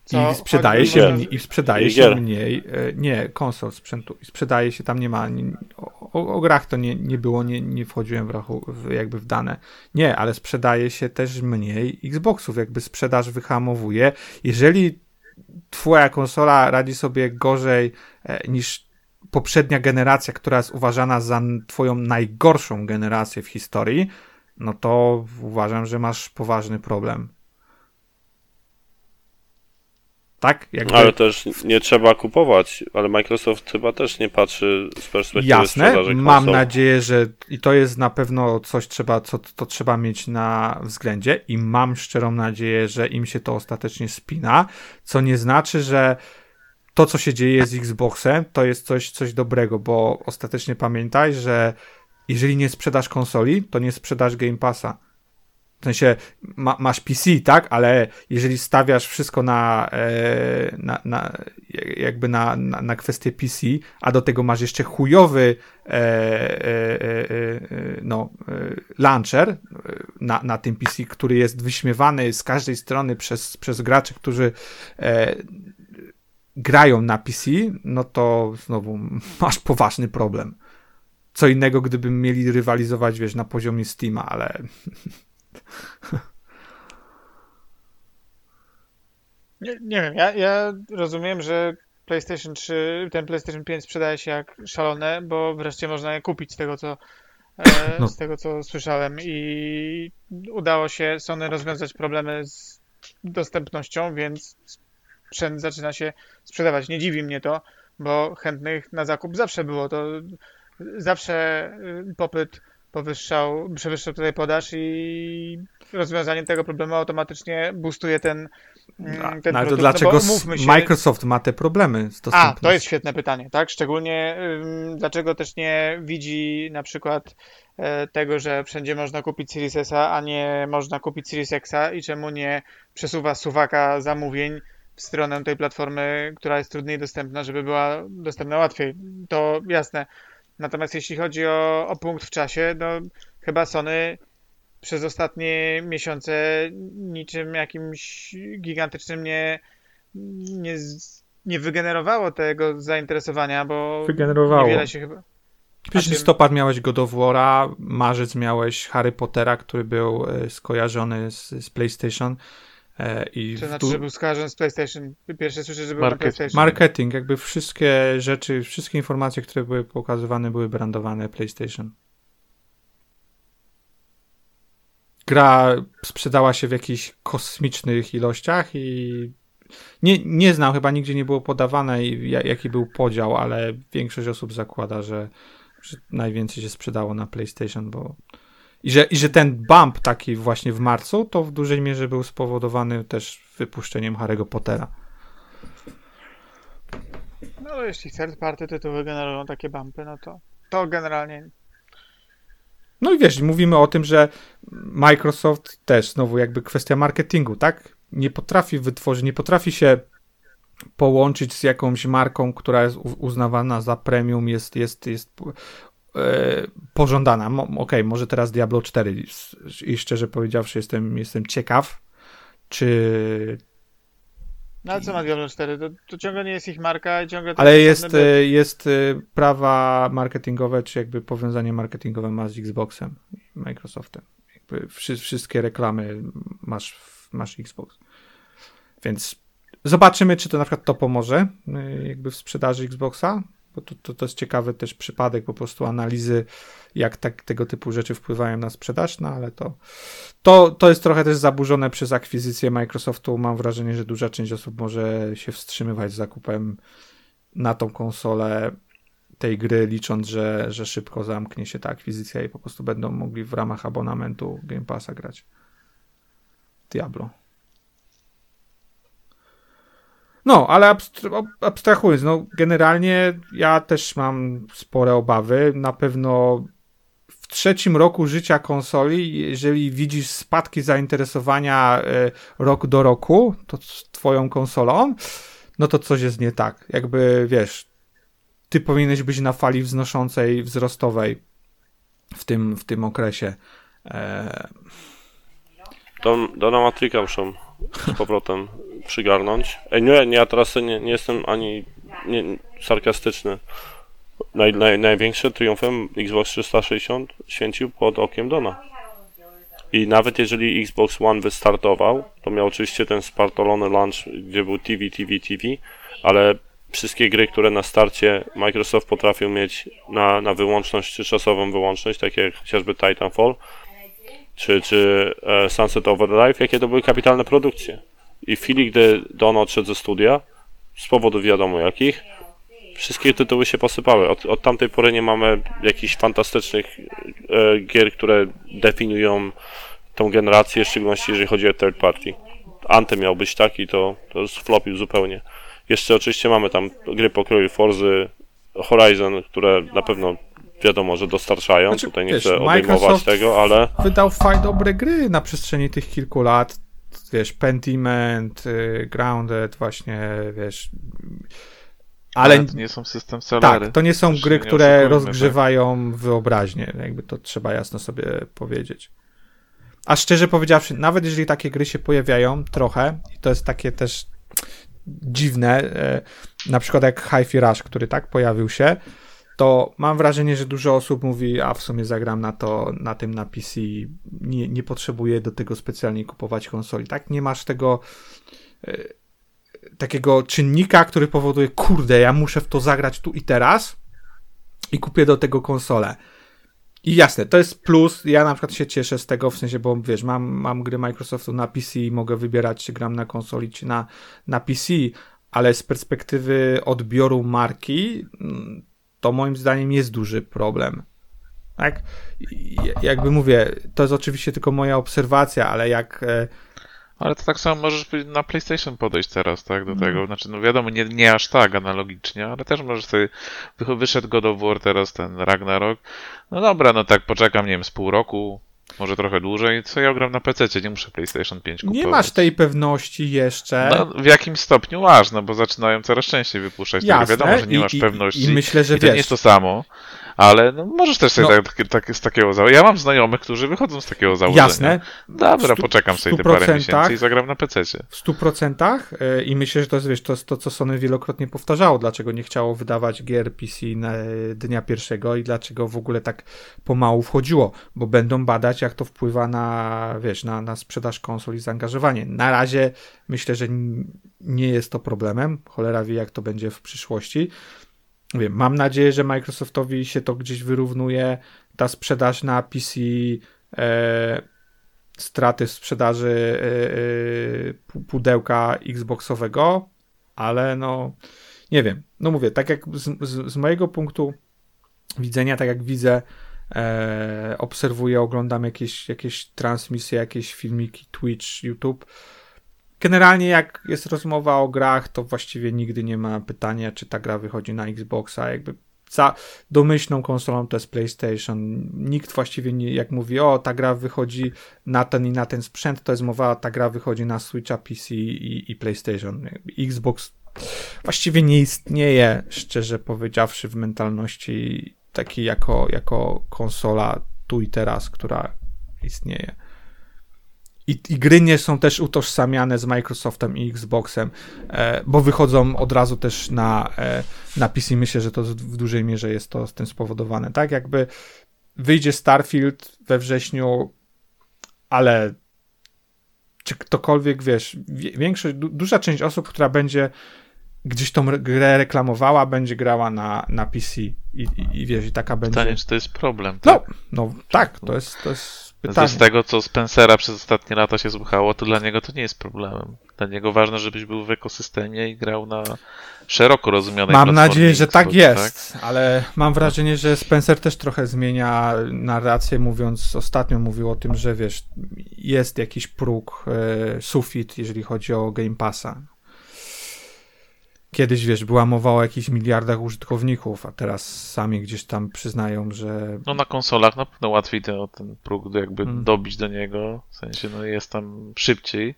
Co? I sprzedaje się, i sprzedaje I się mniej, e, nie, konsol sprzętu, i sprzedaje się, tam nie ma, nie, o, o, grach to nie, nie było, nie, nie wchodziłem w, rachu, w, jakby w dane, nie, ale sprzedaje się też mniej Xboxów, jakby sprzedaż wyhamowuje, jeżeli twoja konsola radzi sobie gorzej e, niż poprzednia generacja, która jest uważana za twoją najgorszą generację w historii, no to uważam, że masz poważny problem. Tak? Jakby... Ale też nie trzeba kupować, ale Microsoft chyba też nie patrzy z perspektywy Jasne, mam konsol. nadzieję, że i to jest na pewno coś trzeba, co to trzeba mieć na względzie i mam szczerą nadzieję, że im się to ostatecznie spina, co nie znaczy, że to, co się dzieje z Xboxem, to jest coś, coś dobrego, bo ostatecznie pamiętaj, że jeżeli nie sprzedasz konsoli, to nie sprzedasz Game Passa. W sensie ma, masz PC, tak, ale jeżeli stawiasz wszystko na, e, na, na jakby na, na, na kwestię PC, a do tego masz jeszcze chujowy e, e, e, e, no, e, launcher na, na tym PC, który jest wyśmiewany z każdej strony przez, przez graczy, którzy grają na PC, no to znowu masz poważny problem. Co innego, gdyby mieli rywalizować, wiesz, na poziomie Steama, ale *laughs* *laughs* Nie, nie wiem, ja, ja rozumiem, że PlayStation 3, ten PlayStation 5 sprzedaje się jak szalone, bo wreszcie można je kupić z tego co e, No. z tego co słyszałem i udało się Sony rozwiązać problemy z dostępnością, więc sprzęt zaczyna się sprzedawać. Nie dziwi mnie to, bo chętnych na zakup zawsze było. To zawsze y, popyt powyższał, przewyższał tutaj podaż i rozwiązanie tego problemu automatycznie boostuje ten, mm, A, ten no, ale to produkt. dlaczego no się, Microsoft ma te problemy z a, dostępnością? to jest świetne pytanie, tak? Szczególnie ym, dlaczego też nie widzi na przykład e, tego, że wszędzie można kupić Series S, a nie można kupić Series X i czemu nie przesuwa suwaka zamówień w stronę tej platformy, która jest trudniej dostępna, żeby była dostępna łatwiej. To jasne. Natomiast jeśli chodzi o, o punkt w czasie, no chyba Sony przez ostatnie miesiące niczym jakimś gigantycznym nie, nie, nie wygenerowało tego zainteresowania, bo Wygenerowało. niewiele się chyba. Przecież czym- listopad miałeś God of War'a, marzec miałeś Harry Pottera, który był e, skojarzony z, z PlayStation. E, i To w znaczy, du- że był skojarzony z PlayStation. Pierwsze słyszę, że był na Marketing. PlayStation. marketing, jakby wszystkie rzeczy, wszystkie informacje, które były pokazywane, były brandowane PlayStation. Gra sprzedała się w jakichś kosmicznych ilościach i nie, nie znam, chyba nigdzie nie było podawane jaki był podział, ale większość osób zakłada, że, że najwięcej się sprzedało na PlayStation, bo i że, i że ten bump taki właśnie w marcu, to w dużej mierze był spowodowany też wypuszczeniem Harry'ego Pottera. No jeśli third party tytuły generują takie bumpy, no to to generalnie No i wiesz, mówimy o tym, że Microsoft też znowu jakby kwestia marketingu, tak? Nie potrafi wytworzyć, nie potrafi się połączyć z jakąś marką, która jest uznawana za premium, jest, jest, jest pożądana. Mo, Okej, może teraz Diablo 4 S- i szczerze powiedziawszy jestem, jestem ciekaw, czy... No ale co ma Diablo 4? To, to ciągle nie jest ich marka i ciągle Ale jest e, jest e, prawa marketingowe, czy jakby powiązanie marketingowe ma z Xboxem i Microsoftem. Jakby wszy, wszystkie reklamy masz, w- masz Xbox. Więc zobaczymy, czy to na przykład to pomoże e, jakby w sprzedaży Xboxa, bo to, to, to jest ciekawy też przypadek po prostu analizy, jak tak, tego typu rzeczy wpływają na sprzedaż, no ale to, to, to jest trochę też zaburzone przez akwizycję Microsoftu. Mam wrażenie, że duża część osób może się wstrzymywać z zakupem na tą konsolę tej gry, licząc, że, że szybko zamknie się ta akwizycja i po prostu będą mogli w ramach abonamentu Game Passa grać. Diablo. No, ale abstrahując, no generalnie ja też mam spore obawy. Na pewno w trzecim roku życia konsoli, jeżeli widzisz spadki zainteresowania e, rok do roku, to twoją konsolą, no to coś jest nie tak. Jakby wiesz, ty powinieneś być na fali wznoszącej, wzrostowej w tym, w tym okresie. E, Do, do Namatrika muszą z powrotem przygarnąć. Ej, nie, nie, ja teraz nie, nie jestem ani nie, sarkastyczny. Naj, naj, największym triumfem Xbox 360 święcił pod okiem Dona. I nawet jeżeli Xbox One wystartował, to miał oczywiście ten spartolony launch, gdzie był TV, TV, TV, ale wszystkie gry, które na starcie Microsoft potrafił mieć na, na wyłączność czy czasową wyłączność, takie jak chociażby Titanfall, czy, czy e, Sunset Overdrive, jakie to były kapitalne produkcje. I w chwili, gdy Don odszedł ze studia, z powodu wiadomo jakich, wszystkie tytuły się posypały. Od, od tamtej pory nie mamy jakichś fantastycznych e, gier, które definiują tą generację, w szczególności jeżeli chodzi o third party. Anthem miał być taki, to, to flopił zupełnie. Jeszcze oczywiście mamy tam gry pokroju Forzy, Horizon, które na pewno wiadomo, że dostarczają. Znaczy, Tutaj nie wiesz, chcę odejmować Microsoft- tego, ale wydał fajne, dobre gry na przestrzeni tych kilku lat. Wiesz, Pentiment, y, Grounded, właśnie, wiesz. Ale Ale to nie są system tak, to nie są Też gry, nie które oszukujmy, tak. rozgrzewają wyobraźnię. Jakby to trzeba jasno sobie powiedzieć. A szczerze powiedziawszy, nawet jeżeli takie gry się pojawiają trochę, i to jest takie też dziwne, e, na przykład jak Hi-Fi Rush, który tak pojawił się, to mam wrażenie, że dużo osób mówi, a w sumie zagram na to, na tym na PC, nie, nie potrzebuję do tego specjalnie kupować konsoli, tak? Nie masz tego e, takiego czynnika, który powoduje, kurde, ja muszę w to zagrać tu i teraz i kupię do tego konsolę. I jasne, to jest plus. Ja na przykład się cieszę z tego, w sensie, bo wiesz, mam, mam gry Microsoftu na PC i mogę wybierać, czy gram na konsoli, czy na, na PC, ale z perspektywy odbioru marki, mm, to moim zdaniem jest duży problem. Tak? Jakby mówię, to jest oczywiście tylko moja obserwacja, ale jak. e, Ale to tak samo możesz na PlayStation podejść teraz, tak, do Mhm. tego. Znaczy, no wiadomo, nie, nie aż tak analogicznie, ale też możesz sobie, wyszedł God of War teraz, ten Ragnarok. No dobra, no tak, poczekam, nie wiem, z pół roku, może trochę dłużej, co ja gram na PC, nie muszę PlayStation 5 kupować. Nie masz tej pewności jeszcze. No, w jakim stopniu masz, no bo zaczynają coraz częściej wypuszczać. Jasne, Jasne. wiadomo, że nie I- masz i- pewności. I myślę, że I to nie wiesz. jest to samo, ale no, możesz też sobie No. tak, tak, z takiego założenia. Ja mam znajomych, którzy wychodzą z takiego założenia. Jasne. Dobra, stu- poczekam sobie te 100% parę miesięcy i zagram na PC. w 100% e, i myślę, że to jest wiesz, to, to, co Sony wielokrotnie powtarzało, dlaczego nie chciało wydawać gier PC na e, dnia pierwszego i dlaczego w ogóle tak pomału wchodziło, bo będą badać, jak to wpływa na, wiesz, na, na sprzedaż konsol i zaangażowanie. Na razie myślę, że nie jest to problemem, cholera wie, jak to będzie w przyszłości. Wiem, mam nadzieję, że Microsoftowi się to gdzieś wyrównuje, ta sprzedaż na PC e, straty w sprzedaży yy, pu- pudełka Xboxowego, ale no nie wiem. No mówię, tak jak z, z, z mojego punktu widzenia, tak jak widzę, e, obserwuję, oglądam jakieś, jakieś transmisje, jakieś filmiki, Twitch, YouTube. Generalnie jak jest rozmowa o grach, to właściwie nigdy nie ma pytania, czy ta gra wychodzi na Xboxa. Jakby za domyślną konsolą to jest PlayStation. Nikt właściwie nie, jak mówi, o ta gra wychodzi na ten i na ten sprzęt, to jest mowa, ta gra wychodzi na Switcha, PC i, i PlayStation. Xbox właściwie nie istnieje, szczerze powiedziawszy, w mentalności takiej jako, jako konsola tu i teraz, która istnieje. I, I gry nie są też utożsamiane z Microsoftem i Xboxem, e, bo wychodzą od razu też na, e, na PC. Myślę, że to w dużej mierze jest to z tym spowodowane. Tak jakby wyjdzie Starfield we wrześniu, ale czy ktokolwiek, wiesz, wie- większość, du, duża część osób, która będzie gdzieś tą grę reklamowała, będzie grała na, na PC i, i, i wiesz, i taka będzie... Pytanie, czy to jest problem, No, tak? no tak, to jest, to jest pytanie. z tego, co Spencera przez ostatnie lata się słuchało, to dla niego to nie jest problemem. Dla niego ważne, żebyś był w ekosystemie i grał na szeroko rozumianej Mam nadzieję, że tak Xbox, jest, ale mam wrażenie, że Spencer też trochę zmienia narrację, mówiąc, ostatnio mówił o tym, że wiesz, jest jakiś próg, e, sufit, jeżeli chodzi o Game Passa. Kiedyś, wiesz, była mowa o jakichś miliardach użytkowników, a teraz sami gdzieś tam przyznają, że No na konsolach na pewno łatwiej ten, ten próg jakby Mm. dobić do niego, w sensie no jest tam szybciej,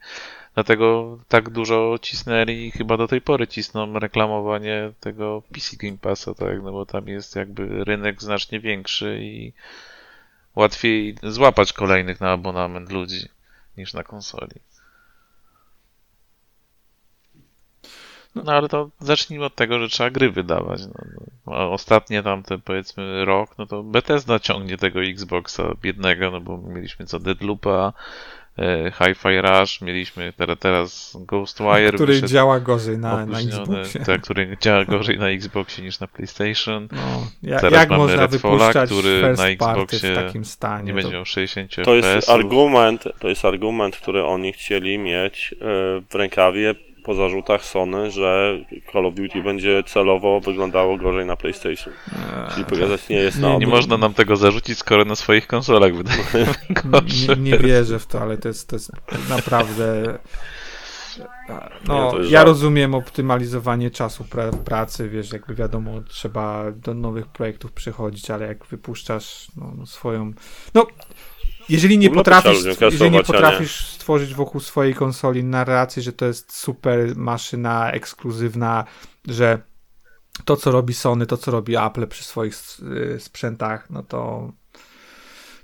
dlatego tak dużo cisnęli i chyba do tej pory cisną reklamowanie tego PC Game Passa, tak, no bo tam jest jakby rynek znacznie większy i łatwiej złapać kolejnych na abonament ludzi niż na konsoli. No ale to zacznijmy od tego, że trzeba gry wydawać. No, no. A ostatnie tamte powiedzmy rok, no to Bethesda ciągnie tego Xboxa biednego, no bo mieliśmy co Deadloopa, e, Hi-Fi Rush, mieliśmy teraz, teraz Ghostwire, który wyszedł działa gorzej na, na Xboxie. tak, który działa gorzej na Xboxie niż na PlayStation. No, ja, Teraz jak mamy można Redfalla, który na Xboxie w takim stanie? Nie to- będzie miał 60 To jest argument, to jest argument, który oni chcieli mieć e, w rękawie po zarzutach Sony, że Call of Duty będzie celowo wyglądało gorzej na PlayStation. Czyli pokazać nie jest na Nie, można nam tego zarzucić, skoro na swoich konsolach wydaje *laughs* nie, nie wierzę w to, ale to jest, to jest naprawdę. No, Nie, jest ja żart. rozumiem optymalizowanie czasu pra- pracy, wiesz, jakby wiadomo, trzeba do nowych projektów przychodzić, ale jak wypuszczasz no, no, swoją. No, jeżeli nie potrafisz, jeżeli nie. potrafisz stworzyć wokół swojej konsoli narracji, że to jest super maszyna ekskluzywna, że to, co robi Sony, to, co robi Apple przy swoich y, sprzętach, no to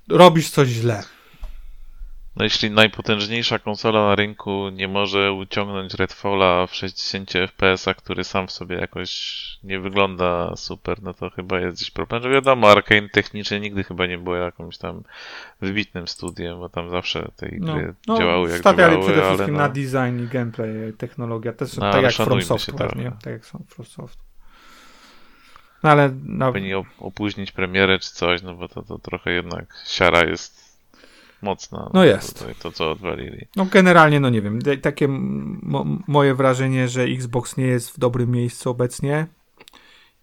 robisz coś źle. No jeśli najpotężniejsza konsola na rynku nie może uciągnąć Redfalla w 60 fps, a który sam w sobie jakoś nie wygląda super, no to chyba jest gdzieś problem. Że wiadomo, Arkane technicznie nigdy chyba nie było jakimś tam wybitnym studiem, bo tam zawsze te No, gry no, działały jak stawiali działały, przede wszystkim no, na design i gameplay, technologia, też No, tak jak From szanujmy się Software, trochę. nie? Tak jak są From Software. No ale no, Powinni op- opóźnić premierę czy coś, no bo to, to trochę jednak siara jest mocna. No jest. To, to co odwalili. no generalnie, no nie wiem, takie mo- moje wrażenie, że Xbox nie jest w dobrym miejscu obecnie.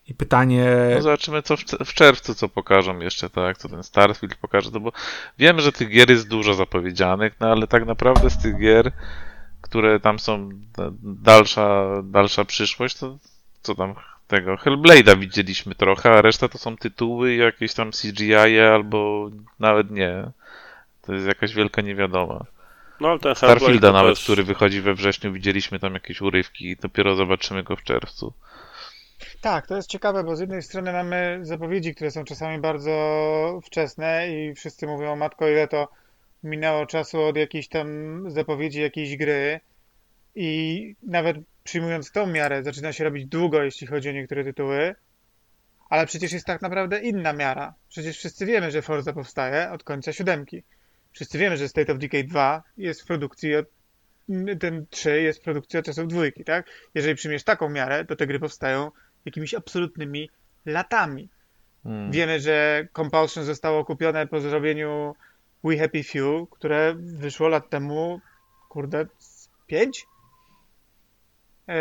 I pytanie, No zobaczymy co w, cze- w czerwcu co pokażą jeszcze, tak, co ten Starfield pokaże, no bo wiem, że tych gier jest dużo zapowiedzianych, no ale tak naprawdę z tych gier, które tam są da- dalsza, dalsza przyszłość, to co tam tego Hellblade'a widzieliśmy trochę, a reszta to są tytuły jakieś tam CGI -e, albo nawet nie. To jest jakaś wielka niewiadoma. No ale ten Starfielda nawet, też- który wychodzi we wrześniu, widzieliśmy tam jakieś urywki i dopiero zobaczymy go w czerwcu. Tak, to jest ciekawe, bo z jednej strony mamy zapowiedzi, które są czasami bardzo wczesne i wszyscy mówią, matko, ile to minęło czasu od jakiejś tam zapowiedzi jakiejś gry i nawet przyjmując tą miarę zaczyna się robić długo, jeśli chodzi o niektóre tytuły, ale przecież jest tak naprawdę inna miara. Przecież wszyscy wiemy, że Forza powstaje od końca siódemki. Wszyscy wiemy, że State of Decay 2 jest w produkcji od ten 3 jest w produkcji od czasów dwójki, tak? Jeżeli przyjmiesz taką miarę, to te gry powstają jakimiś absolutnymi latami. Hmm. Wiemy, że Compulsion zostało kupione po zrobieniu We Happy Few, które wyszło lat temu, kurde, z pięć? Yy,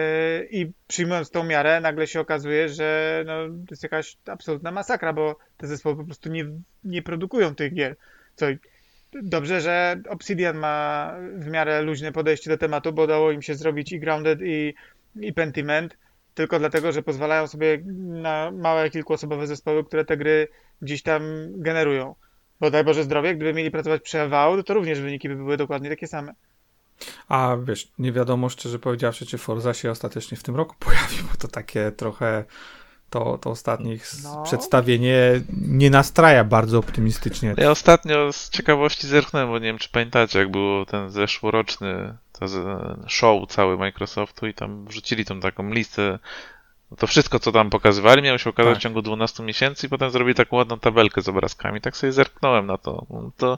I przyjmując tą miarę, nagle się okazuje, że no, to jest jakaś absolutna masakra, bo te zespoły po prostu nie, nie produkują tych gier. Co dobrze, że Obsidian ma w miarę luźne podejście do tematu, bo udało im się zrobić i Grounded, i, i Pentiment, tylko dlatego, że pozwalają sobie na małe, kilkuosobowe zespoły, które te gry gdzieś tam generują. Bo daj Boże zdrowie, gdyby mieli pracować przy Avowed, to również wyniki by były dokładnie takie same. a wiesz, nie wiadomo szczerze powiedziawszy, czy Forza się ostatecznie w tym roku pojawi, bo to takie trochę to, to ostatnie No. przedstawienie nie nastraja bardzo optymistycznie. Ja ostatnio z ciekawości zerknąłem, bo nie wiem, czy pamiętacie, jak był ten zeszłoroczny show cały Microsoftu i tam wrzucili tą taką listę. To wszystko, co tam pokazywali, miało się okazać Tak. w ciągu 12 miesięcy i potem zrobili taką ładną tabelkę z obrazkami. Tak sobie zerknąłem na to. No To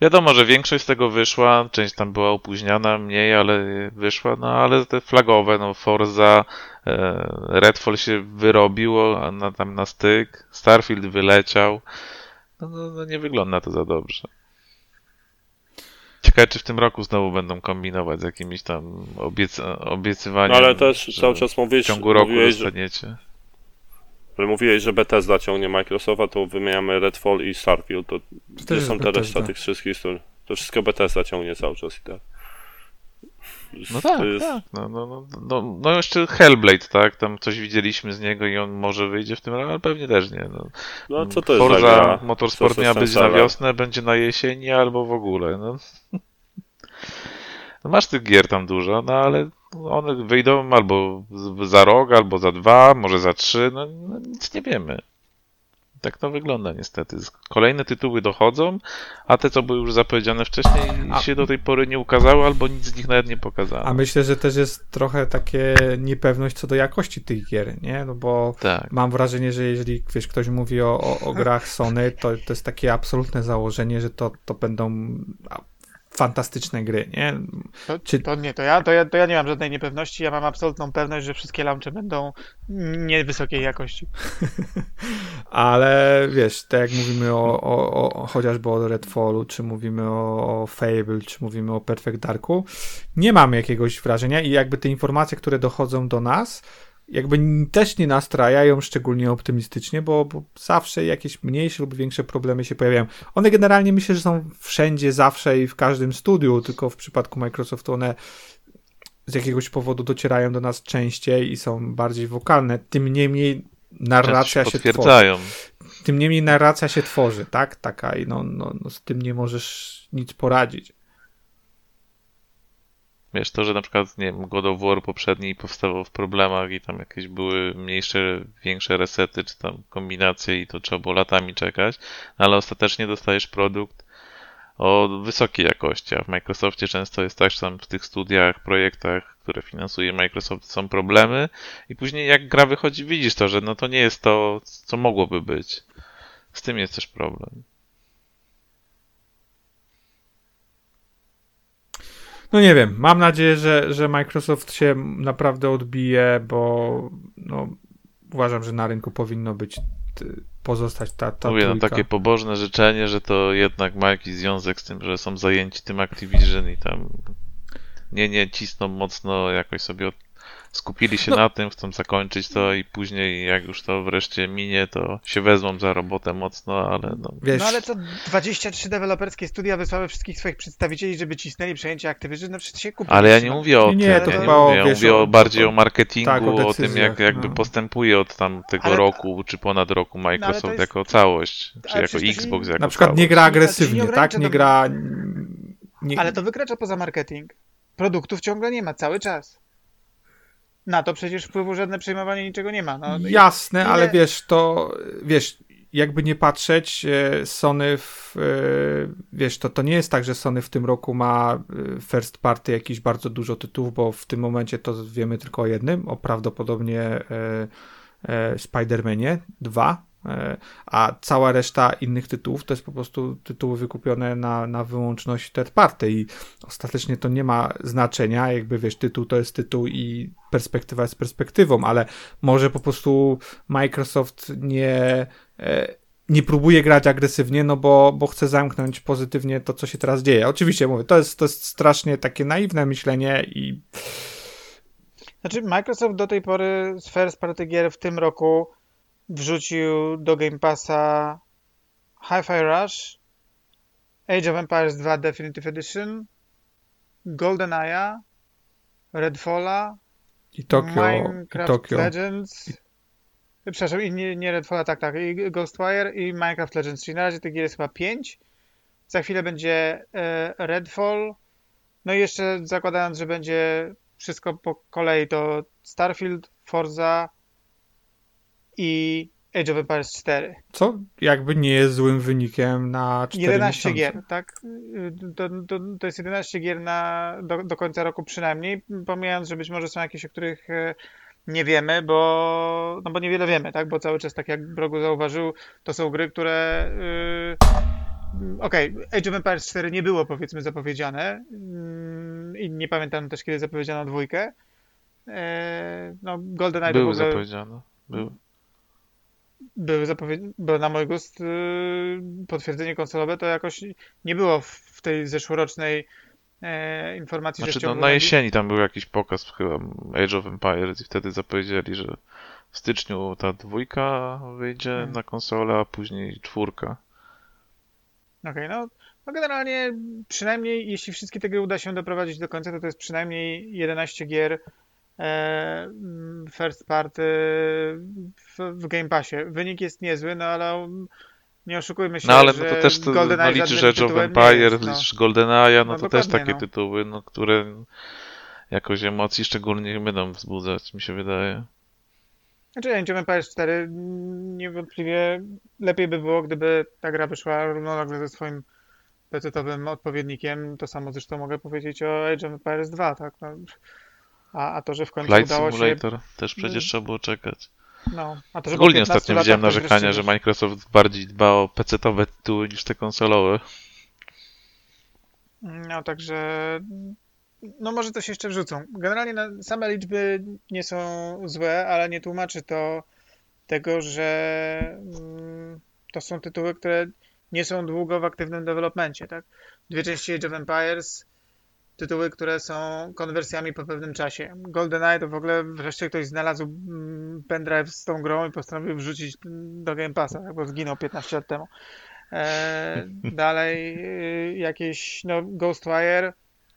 wiadomo, że większość z tego wyszła, część tam była opóźniana, mniej, ale wyszła, no ale te flagowe, no Forza, Redfall się wyrobiło a na, tam na styk, Starfield wyleciał. No, no, no nie wygląda to za dobrze. Ciekawe, czy w tym roku znowu będą kombinować z jakimiś tam obiec obiecywaniem. No ale też cały czas W mówiłeś, ciągu roku mówiłeś, dostaniecie. że mówiłeś, że Bethesda ciągnie Microsofta, to wymieniamy Redfall i Starfield. To też gdzie są te reszta Bethesda. tych wszystkich historii? To wszystko Bethesda ciągnie cały czas i tak. No To tak, jest- tak. No, no, no, no, no jeszcze Hellblade, tak? Tam coś widzieliśmy z niego i on może wyjdzie w tym roku, ale pewnie też nie. No. No co to jest za Forza? Motorsport miała być na wiosnę, będzie na jesieni albo w ogóle. No. No masz tych gier tam dużo, no ale one wyjdą albo za rok, albo za dwa, może za trzy, no, no nic nie wiemy. Tak to wygląda niestety. Kolejne tytuły dochodzą, a te, co były już zapowiedziane wcześniej, A- się do tej pory nie ukazały, albo nic z nich nawet nie pokazało. A myślę, że też jest trochę takie niepewność co do jakości tych gier, nie? No bo Tak. mam wrażenie, że jeżeli wiesz, ktoś mówi o, o, o grach Sony, to, to jest takie absolutne założenie, że to, to będą fantastyczne gry, nie? To, Czy- to nie, to ja, to, ja, to ja nie mam żadnej niepewności, ja mam absolutną pewność, że wszystkie launche będą niewysokiej jakości. *laughs* Ale wiesz, tak jak mówimy o, o, o chociażby o Redfallu, czy mówimy o, o Fable, czy mówimy o Perfect Darku, nie mamy jakiegoś wrażenia i jakby te informacje, które dochodzą do nas, jakby też nie nastrajają szczególnie optymistycznie, bo, bo zawsze jakieś mniejsze lub większe problemy się pojawiają. One generalnie myślę, że są wszędzie, zawsze i w każdym studiu, tylko w przypadku Microsoftu one z jakiegoś powodu docierają do nas częściej i są bardziej wokalne. Tym niemniej narracja się tworzy potwierdzają. tym niemniej narracja się tworzy, tak? Taka i no, no, no z tym nie możesz nic poradzić. Wiesz, to, że na przykład, nie wiem, God of War poprzedni powstawał w problemach i tam jakieś były mniejsze, większe resety, czy tam kombinacje i to trzeba było latami czekać, no ale ostatecznie dostajesz produkt o wysokiej jakości, a w Microsoftie często jest tak, że tam w tych studiach, projektach, które finansuje Microsoft są problemy i później jak gra wychodzi widzisz to, że no to nie jest to, co mogłoby być. Z tym jest też problem. No nie wiem, mam nadzieję, że, że Microsoft się naprawdę odbije, bo no, uważam, że na rynku powinno być pozostać ta, ta Mówię, no takie pobożne życzenie, że to jednak ma jakiś związek z tym, że są zajęci tym Activision i tam nie, nie cisną mocno, jakoś sobie od... skupili się No. na tym, chcą zakończyć to i później jak już to wreszcie minie, to się wezmą za robotę mocno, ale no Wiesz, No ale co 23 deweloperskie studia wysłały wszystkich swoich przedstawicieli, żeby cisnęli przejęcie Activision, no przecież się kupi. Ale ja nie mówię o Nie, tym, nie, ja to nie chyba o, mówię, ja wiesz, mówię o- bardziej o- marketingu, tak, o o, tym jak jakby no. postępuje od tamtego Ale- roku, czy ponad roku Microsoft jest- jako całość, czy jako to Xbox jako na przykład całość. nie gra agresywnie, nie tak? Nie to- gra... Nie, Ale to wykracza poza marketing. Produktów ciągle nie ma, cały czas. Na to przecież wpływu żadne przejmowanie niczego nie ma. No, Jasne, ile- ale wiesz, to wiesz, jakby nie patrzeć, e, Sony w, e, wiesz, to, to nie jest tak, że Sony w tym roku ma e, first party jakiś bardzo dużo tytułów, bo w tym momencie to wiemy tylko o jednym, o prawdopodobnie e, e, Spider-Manie 2, e, a cała reszta innych tytułów to jest po prostu tytuły wykupione na, na wyłączność third party i ostatecznie to nie ma znaczenia, jakby wiesz, tytuł to jest tytuł i perspektywa jest perspektywą, ale może po prostu Microsoft nie, e, nie próbuje grać agresywnie, no bo, bo chce zamknąć pozytywnie to, co się teraz dzieje. Oczywiście mówię, to jest, to jest strasznie takie naiwne myślenie i Znaczy, Microsoft do tej pory z first party gier w tym roku wrzucił do Game Passa Hi-Fi Rush, Age of Empires 2 Definitive Edition, GoldenEye, Redfalla, i Tokio, i Minecraft Tokio. Legends. Przepraszam, i nie, nie Redfalla, tak, tak. I Ghostwire i Minecraft Legends. Czyli na razie tych gier jest chyba 5. Za chwilę będzie e, Redfall. No i jeszcze zakładając, że będzie wszystko po kolei, to Starfield, Forza i Age of Empires 4. Co jakby nie jest złym wynikiem na 4 11 miesiące. gier, tak? To, to, to jest 11 gier na, do, do końca roku przynajmniej, pomijając, że być może są jakieś, o których e, nie wiemy, bo, no bo niewiele wiemy, tak? Bo cały czas, tak jak Brogu zauważył, to są gry, które... y, Okej, Age of Empires 4 nie było powiedzmy zapowiedziane mm, i nie pamiętam też kiedy zapowiedziano dwójkę. E, No GoldenEye Były ogóle zapowiedziane. Były. Były zapowiedzi, bo na mój gust y, potwierdzenie konsolowe to jakoś nie było w, w tej zeszłorocznej e, informacji, Znaczy, no, na jesieni tam był jakiś pokaz chyba Age of Empires i wtedy zapowiedzieli, że w styczniu ta dwójka wyjdzie Hmm. na konsolę, a później czwórka. Okej, no, no generalnie przynajmniej jeśli wszystkie te gry uda się doprowadzić do końca, to to jest przynajmniej 11 gier first party w, Game Passie. Wynik jest niezły, no ale nie oszukujmy się, No ale że no to też to, no, liczysz Age of Empires, jest, no. liczysz GoldenEye, no, No to też takie no. tytuły, no, które jakoś emocji szczególnie nie będą wzbudzać, mi się wydaje. Znaczy, Age of Empires 4 mm, niewątpliwie lepiej by było, gdyby ta gra wyszła równolegle ze swoim PC-owym odpowiednikiem. To samo zresztą mogę powiedzieć o Age of Empires 2, tak? No, a, a to, że w końcu Flight udało się. Simulator też przecież Mm. trzeba było czekać. No, a to, że Ogólnie 15 ostatnio widziałem narzekania, wreszcie że Microsoft bardziej dba o PC-owe tytuły niż te konsolowe. No, także. No, może coś jeszcze wrzucą. Generalnie same liczby nie są złe, ale nie tłumaczy to tego, że mm, to są tytuły, które nie są długo w aktywnym developmencie, tak? Dwie części Age of Empires, tytuły, które są konwersjami po pewnym czasie. GoldenEye to w ogóle wreszcie ktoś znalazł mm, pendrive z tą grą i postanowił wrzucić do Game Passa, bo zginął 15 lat temu. E, *laughs* dalej y, jakieś, no Ghostwire,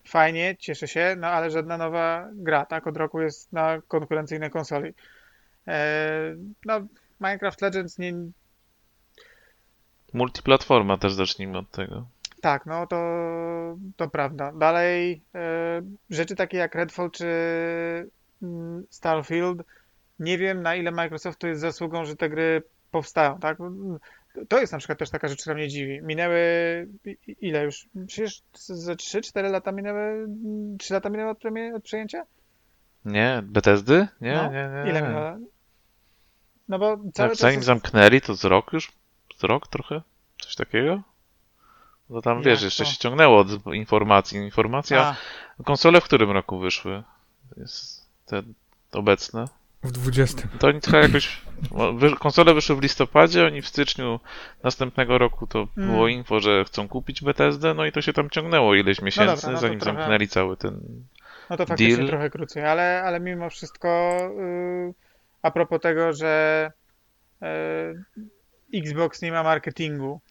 fajnie, cieszę się, no ale żadna nowa gra, tak? Od roku jest na konkurencyjnej konsoli. E, no, Minecraft Legends nie, Multiplatforma też zacznijmy od tego. Tak, no to, to prawda. Dalej e, rzeczy takie jak Redfall czy mm, Starfield, nie wiem na ile Microsoftu jest zasługą, że te gry powstają, tak? To jest na przykład też taka rzecz, która mnie dziwi. Minęły ile już? Przecież ze 3-4 lata minęły, 3 lata minęły od, premie- od przejęcia? Nie? Bethesdy? Nie, No, nie, nie. Ile minęło? No bo cały Tak, czas zanim jest... zamknęli, to z rok już? Z rok trochę? Coś takiego? No tam wiesz, Jak jeszcze to? się ciągnęło od informacji. Informacja. A, Konsole w którym roku wyszły? Jest te obecne. W 20. To oni trochę jakoś. no, Konsole wyszły w listopadzie, oni w styczniu następnego roku to Mm. było info, że chcą kupić BTSD, no i to się tam ciągnęło ileś miesięcy, dobra, no to zanim trochę- zamknęli cały ten. No to faktycznie Deal. trochę krócej, ale, ale mimo wszystko yy, a propos tego, że yy, Xbox nie ma marketingu,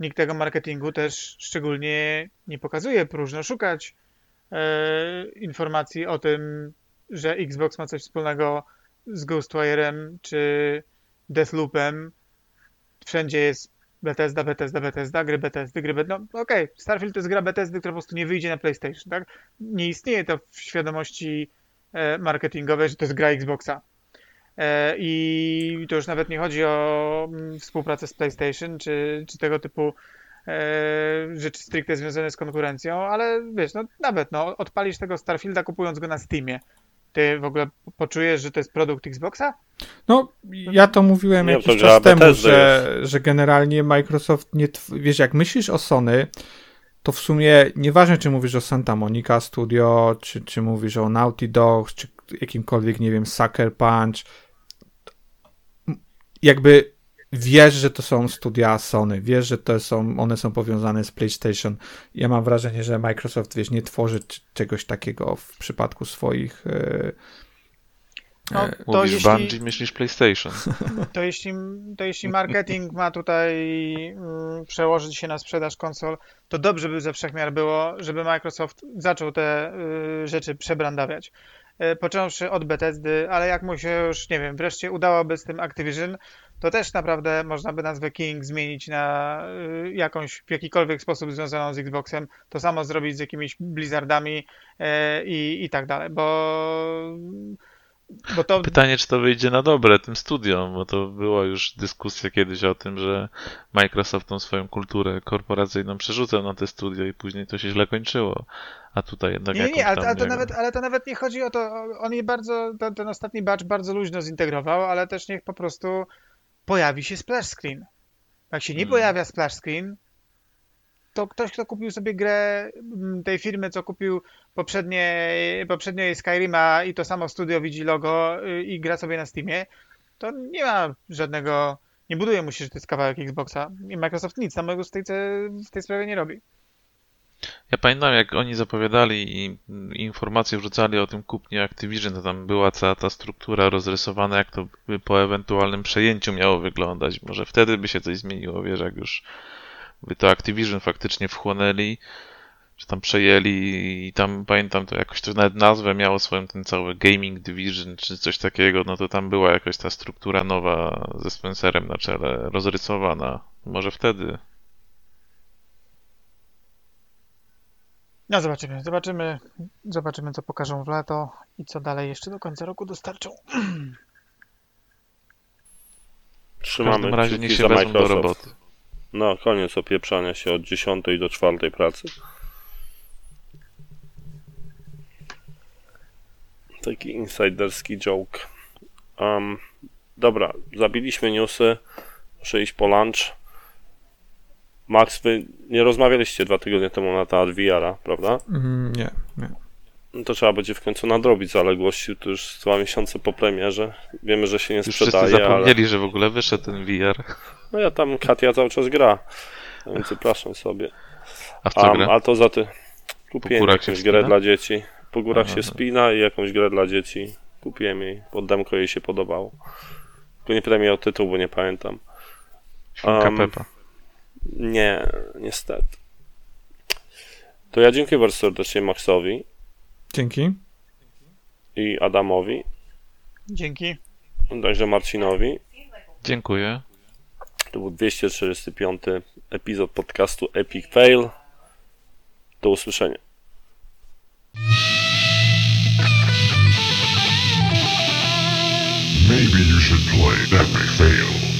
nikt tego marketingu też szczególnie nie pokazuje. Próżno szukać yy, informacji o tym, że Xbox ma coś wspólnego z Ghostwirem czy Deathloopem. Wszędzie jest Bethesda, Bethesda, Bethesda, gry Bethesdy, gry Bethesda. No okej, Starfield to jest gra Bethesdy, która po prostu nie wyjdzie na PlayStation, tak? Nie istnieje to w świadomości e, marketingowej, że to jest gra Xboxa. E, I to już nawet nie chodzi o mm, współpracę z PlayStation, czy, czy tego typu e, rzeczy stricte związane z konkurencją, ale wiesz, no nawet, no, odpalisz tego Starfielda kupując go na Steamie. Ty w ogóle poczujesz, że to jest produkt Xboxa? No, ja to mówiłem Nie, jakiś czas temu, że, że generalnie Microsoft nie. tw- Wiesz, jak myślisz o Sony, to w sumie nieważne, czy mówisz o Santa Monica Studio, czy, czy mówisz o Naughty Dogs, czy jakimkolwiek, nie wiem, Sucker Punch. Jakby wiesz, że to są studia Sony, wiesz, że to są, one są powiązane z PlayStation. Ja mam wrażenie, że Microsoft, wiesz, nie tworzy czegoś takiego w przypadku swoich. e, No, e, to Mówisz jeśli- Bungie, myślisz PlayStation. *laughs* To jeśli, to jeśli marketing ma tutaj mm, przełożyć się na sprzedaż konsol, to dobrze by ze wszechmiar było, żeby Microsoft zaczął te y, rzeczy przebrandawiać. Y, Począwszy od Bethesdy, ale jak mu się już, nie wiem, wreszcie udałoby z tym Activision, to też naprawdę można by nazwę King zmienić na y, jakąś, w jakikolwiek sposób związaną z Xboxem. To samo zrobić z jakimiś Blizzardami y, i, i tak dalej, bo to Pytanie, czy to wyjdzie na dobre tym studiom, bo to była już dyskusja kiedyś o tym, że Microsoft tą swoją kulturę korporacyjną przerzucał na te studio i później to się źle kończyło. A tutaj jednak Nie, nie, ale, tam, ale, to nawet, ale to nawet nie chodzi o to. On je bardzo, ten, ten ostatni batch bardzo luźno zintegrował, ale też niech po prostu pojawi się splash screen. Jak się nie Hmm. pojawia splash screen, to ktoś, kto kupił sobie grę mm, tej firmy, co kupił poprzednie, poprzednio jej Skyrima i to samo studio widzi logo y, i gra sobie na Steamie, to nie ma żadnego, nie buduje mu się, że to jest kawałek Xboxa. I Microsoft nic samego w tej, w tej sprawie nie robi. Ja pamiętam, jak oni zapowiadali i informacje wrzucali o tym kupnie Activision, to tam była cała ta struktura rozrysowana, jak to by po ewentualnym przejęciu miało wyglądać. Może wtedy by się coś zmieniło, wiesz, jak już by to Activision faktycznie wchłonęli, czy tam przejęli i tam pamiętam to jakoś to nawet nazwę miało swoją ten cały Gaming Division, czy coś takiego, no to tam była jakaś ta struktura nowa ze Spencerem na czele rozrysowana. Może wtedy No zobaczymy, zobaczymy, zobaczymy co pokażą w lato i co dalej jeszcze do końca roku dostarczą. *clears throat* w Trzymamy każdym razie niech się wezmą do roboty. No, koniec opieprzania się od 10 do 4 pracy. Taki insiderski joke. Um, dobra, zabiliśmy newsy. Muszę iść po lunch. Max, wy nie rozmawialiście dwa tygodnie temu na temat VR-a, prawda? mm, nie, nie. No to trzeba będzie w końcu nadrobić zaległości. To już dwa miesiące po premierze. Wiemy, że się nie Już wszyscy sprzedaje, ale... zapomnieli, że w ogóle wyszedł ten VR. No ja tam, Katia cały czas gra. Więc zapraszam sobie. A w co a to za ty. Kupiłem jakąś grę dla dzieci. Po górach Aha. się spina i jakąś grę dla dzieci. Kupiłem jej. Pod demko jej się podobało. Tylko nie pytaj mnie o tytuł, bo nie pamiętam. Świnka um, Pepa. Nie, niestety. To ja dziękuję bardzo serdecznie Maxowi Dzięki. i Adamowi, Dzięki. także Marcinowi. Dziękuję. To był 245 epizod podcastu Epic Fail. Do usłyszenia. Maybe you should play Epic Fail.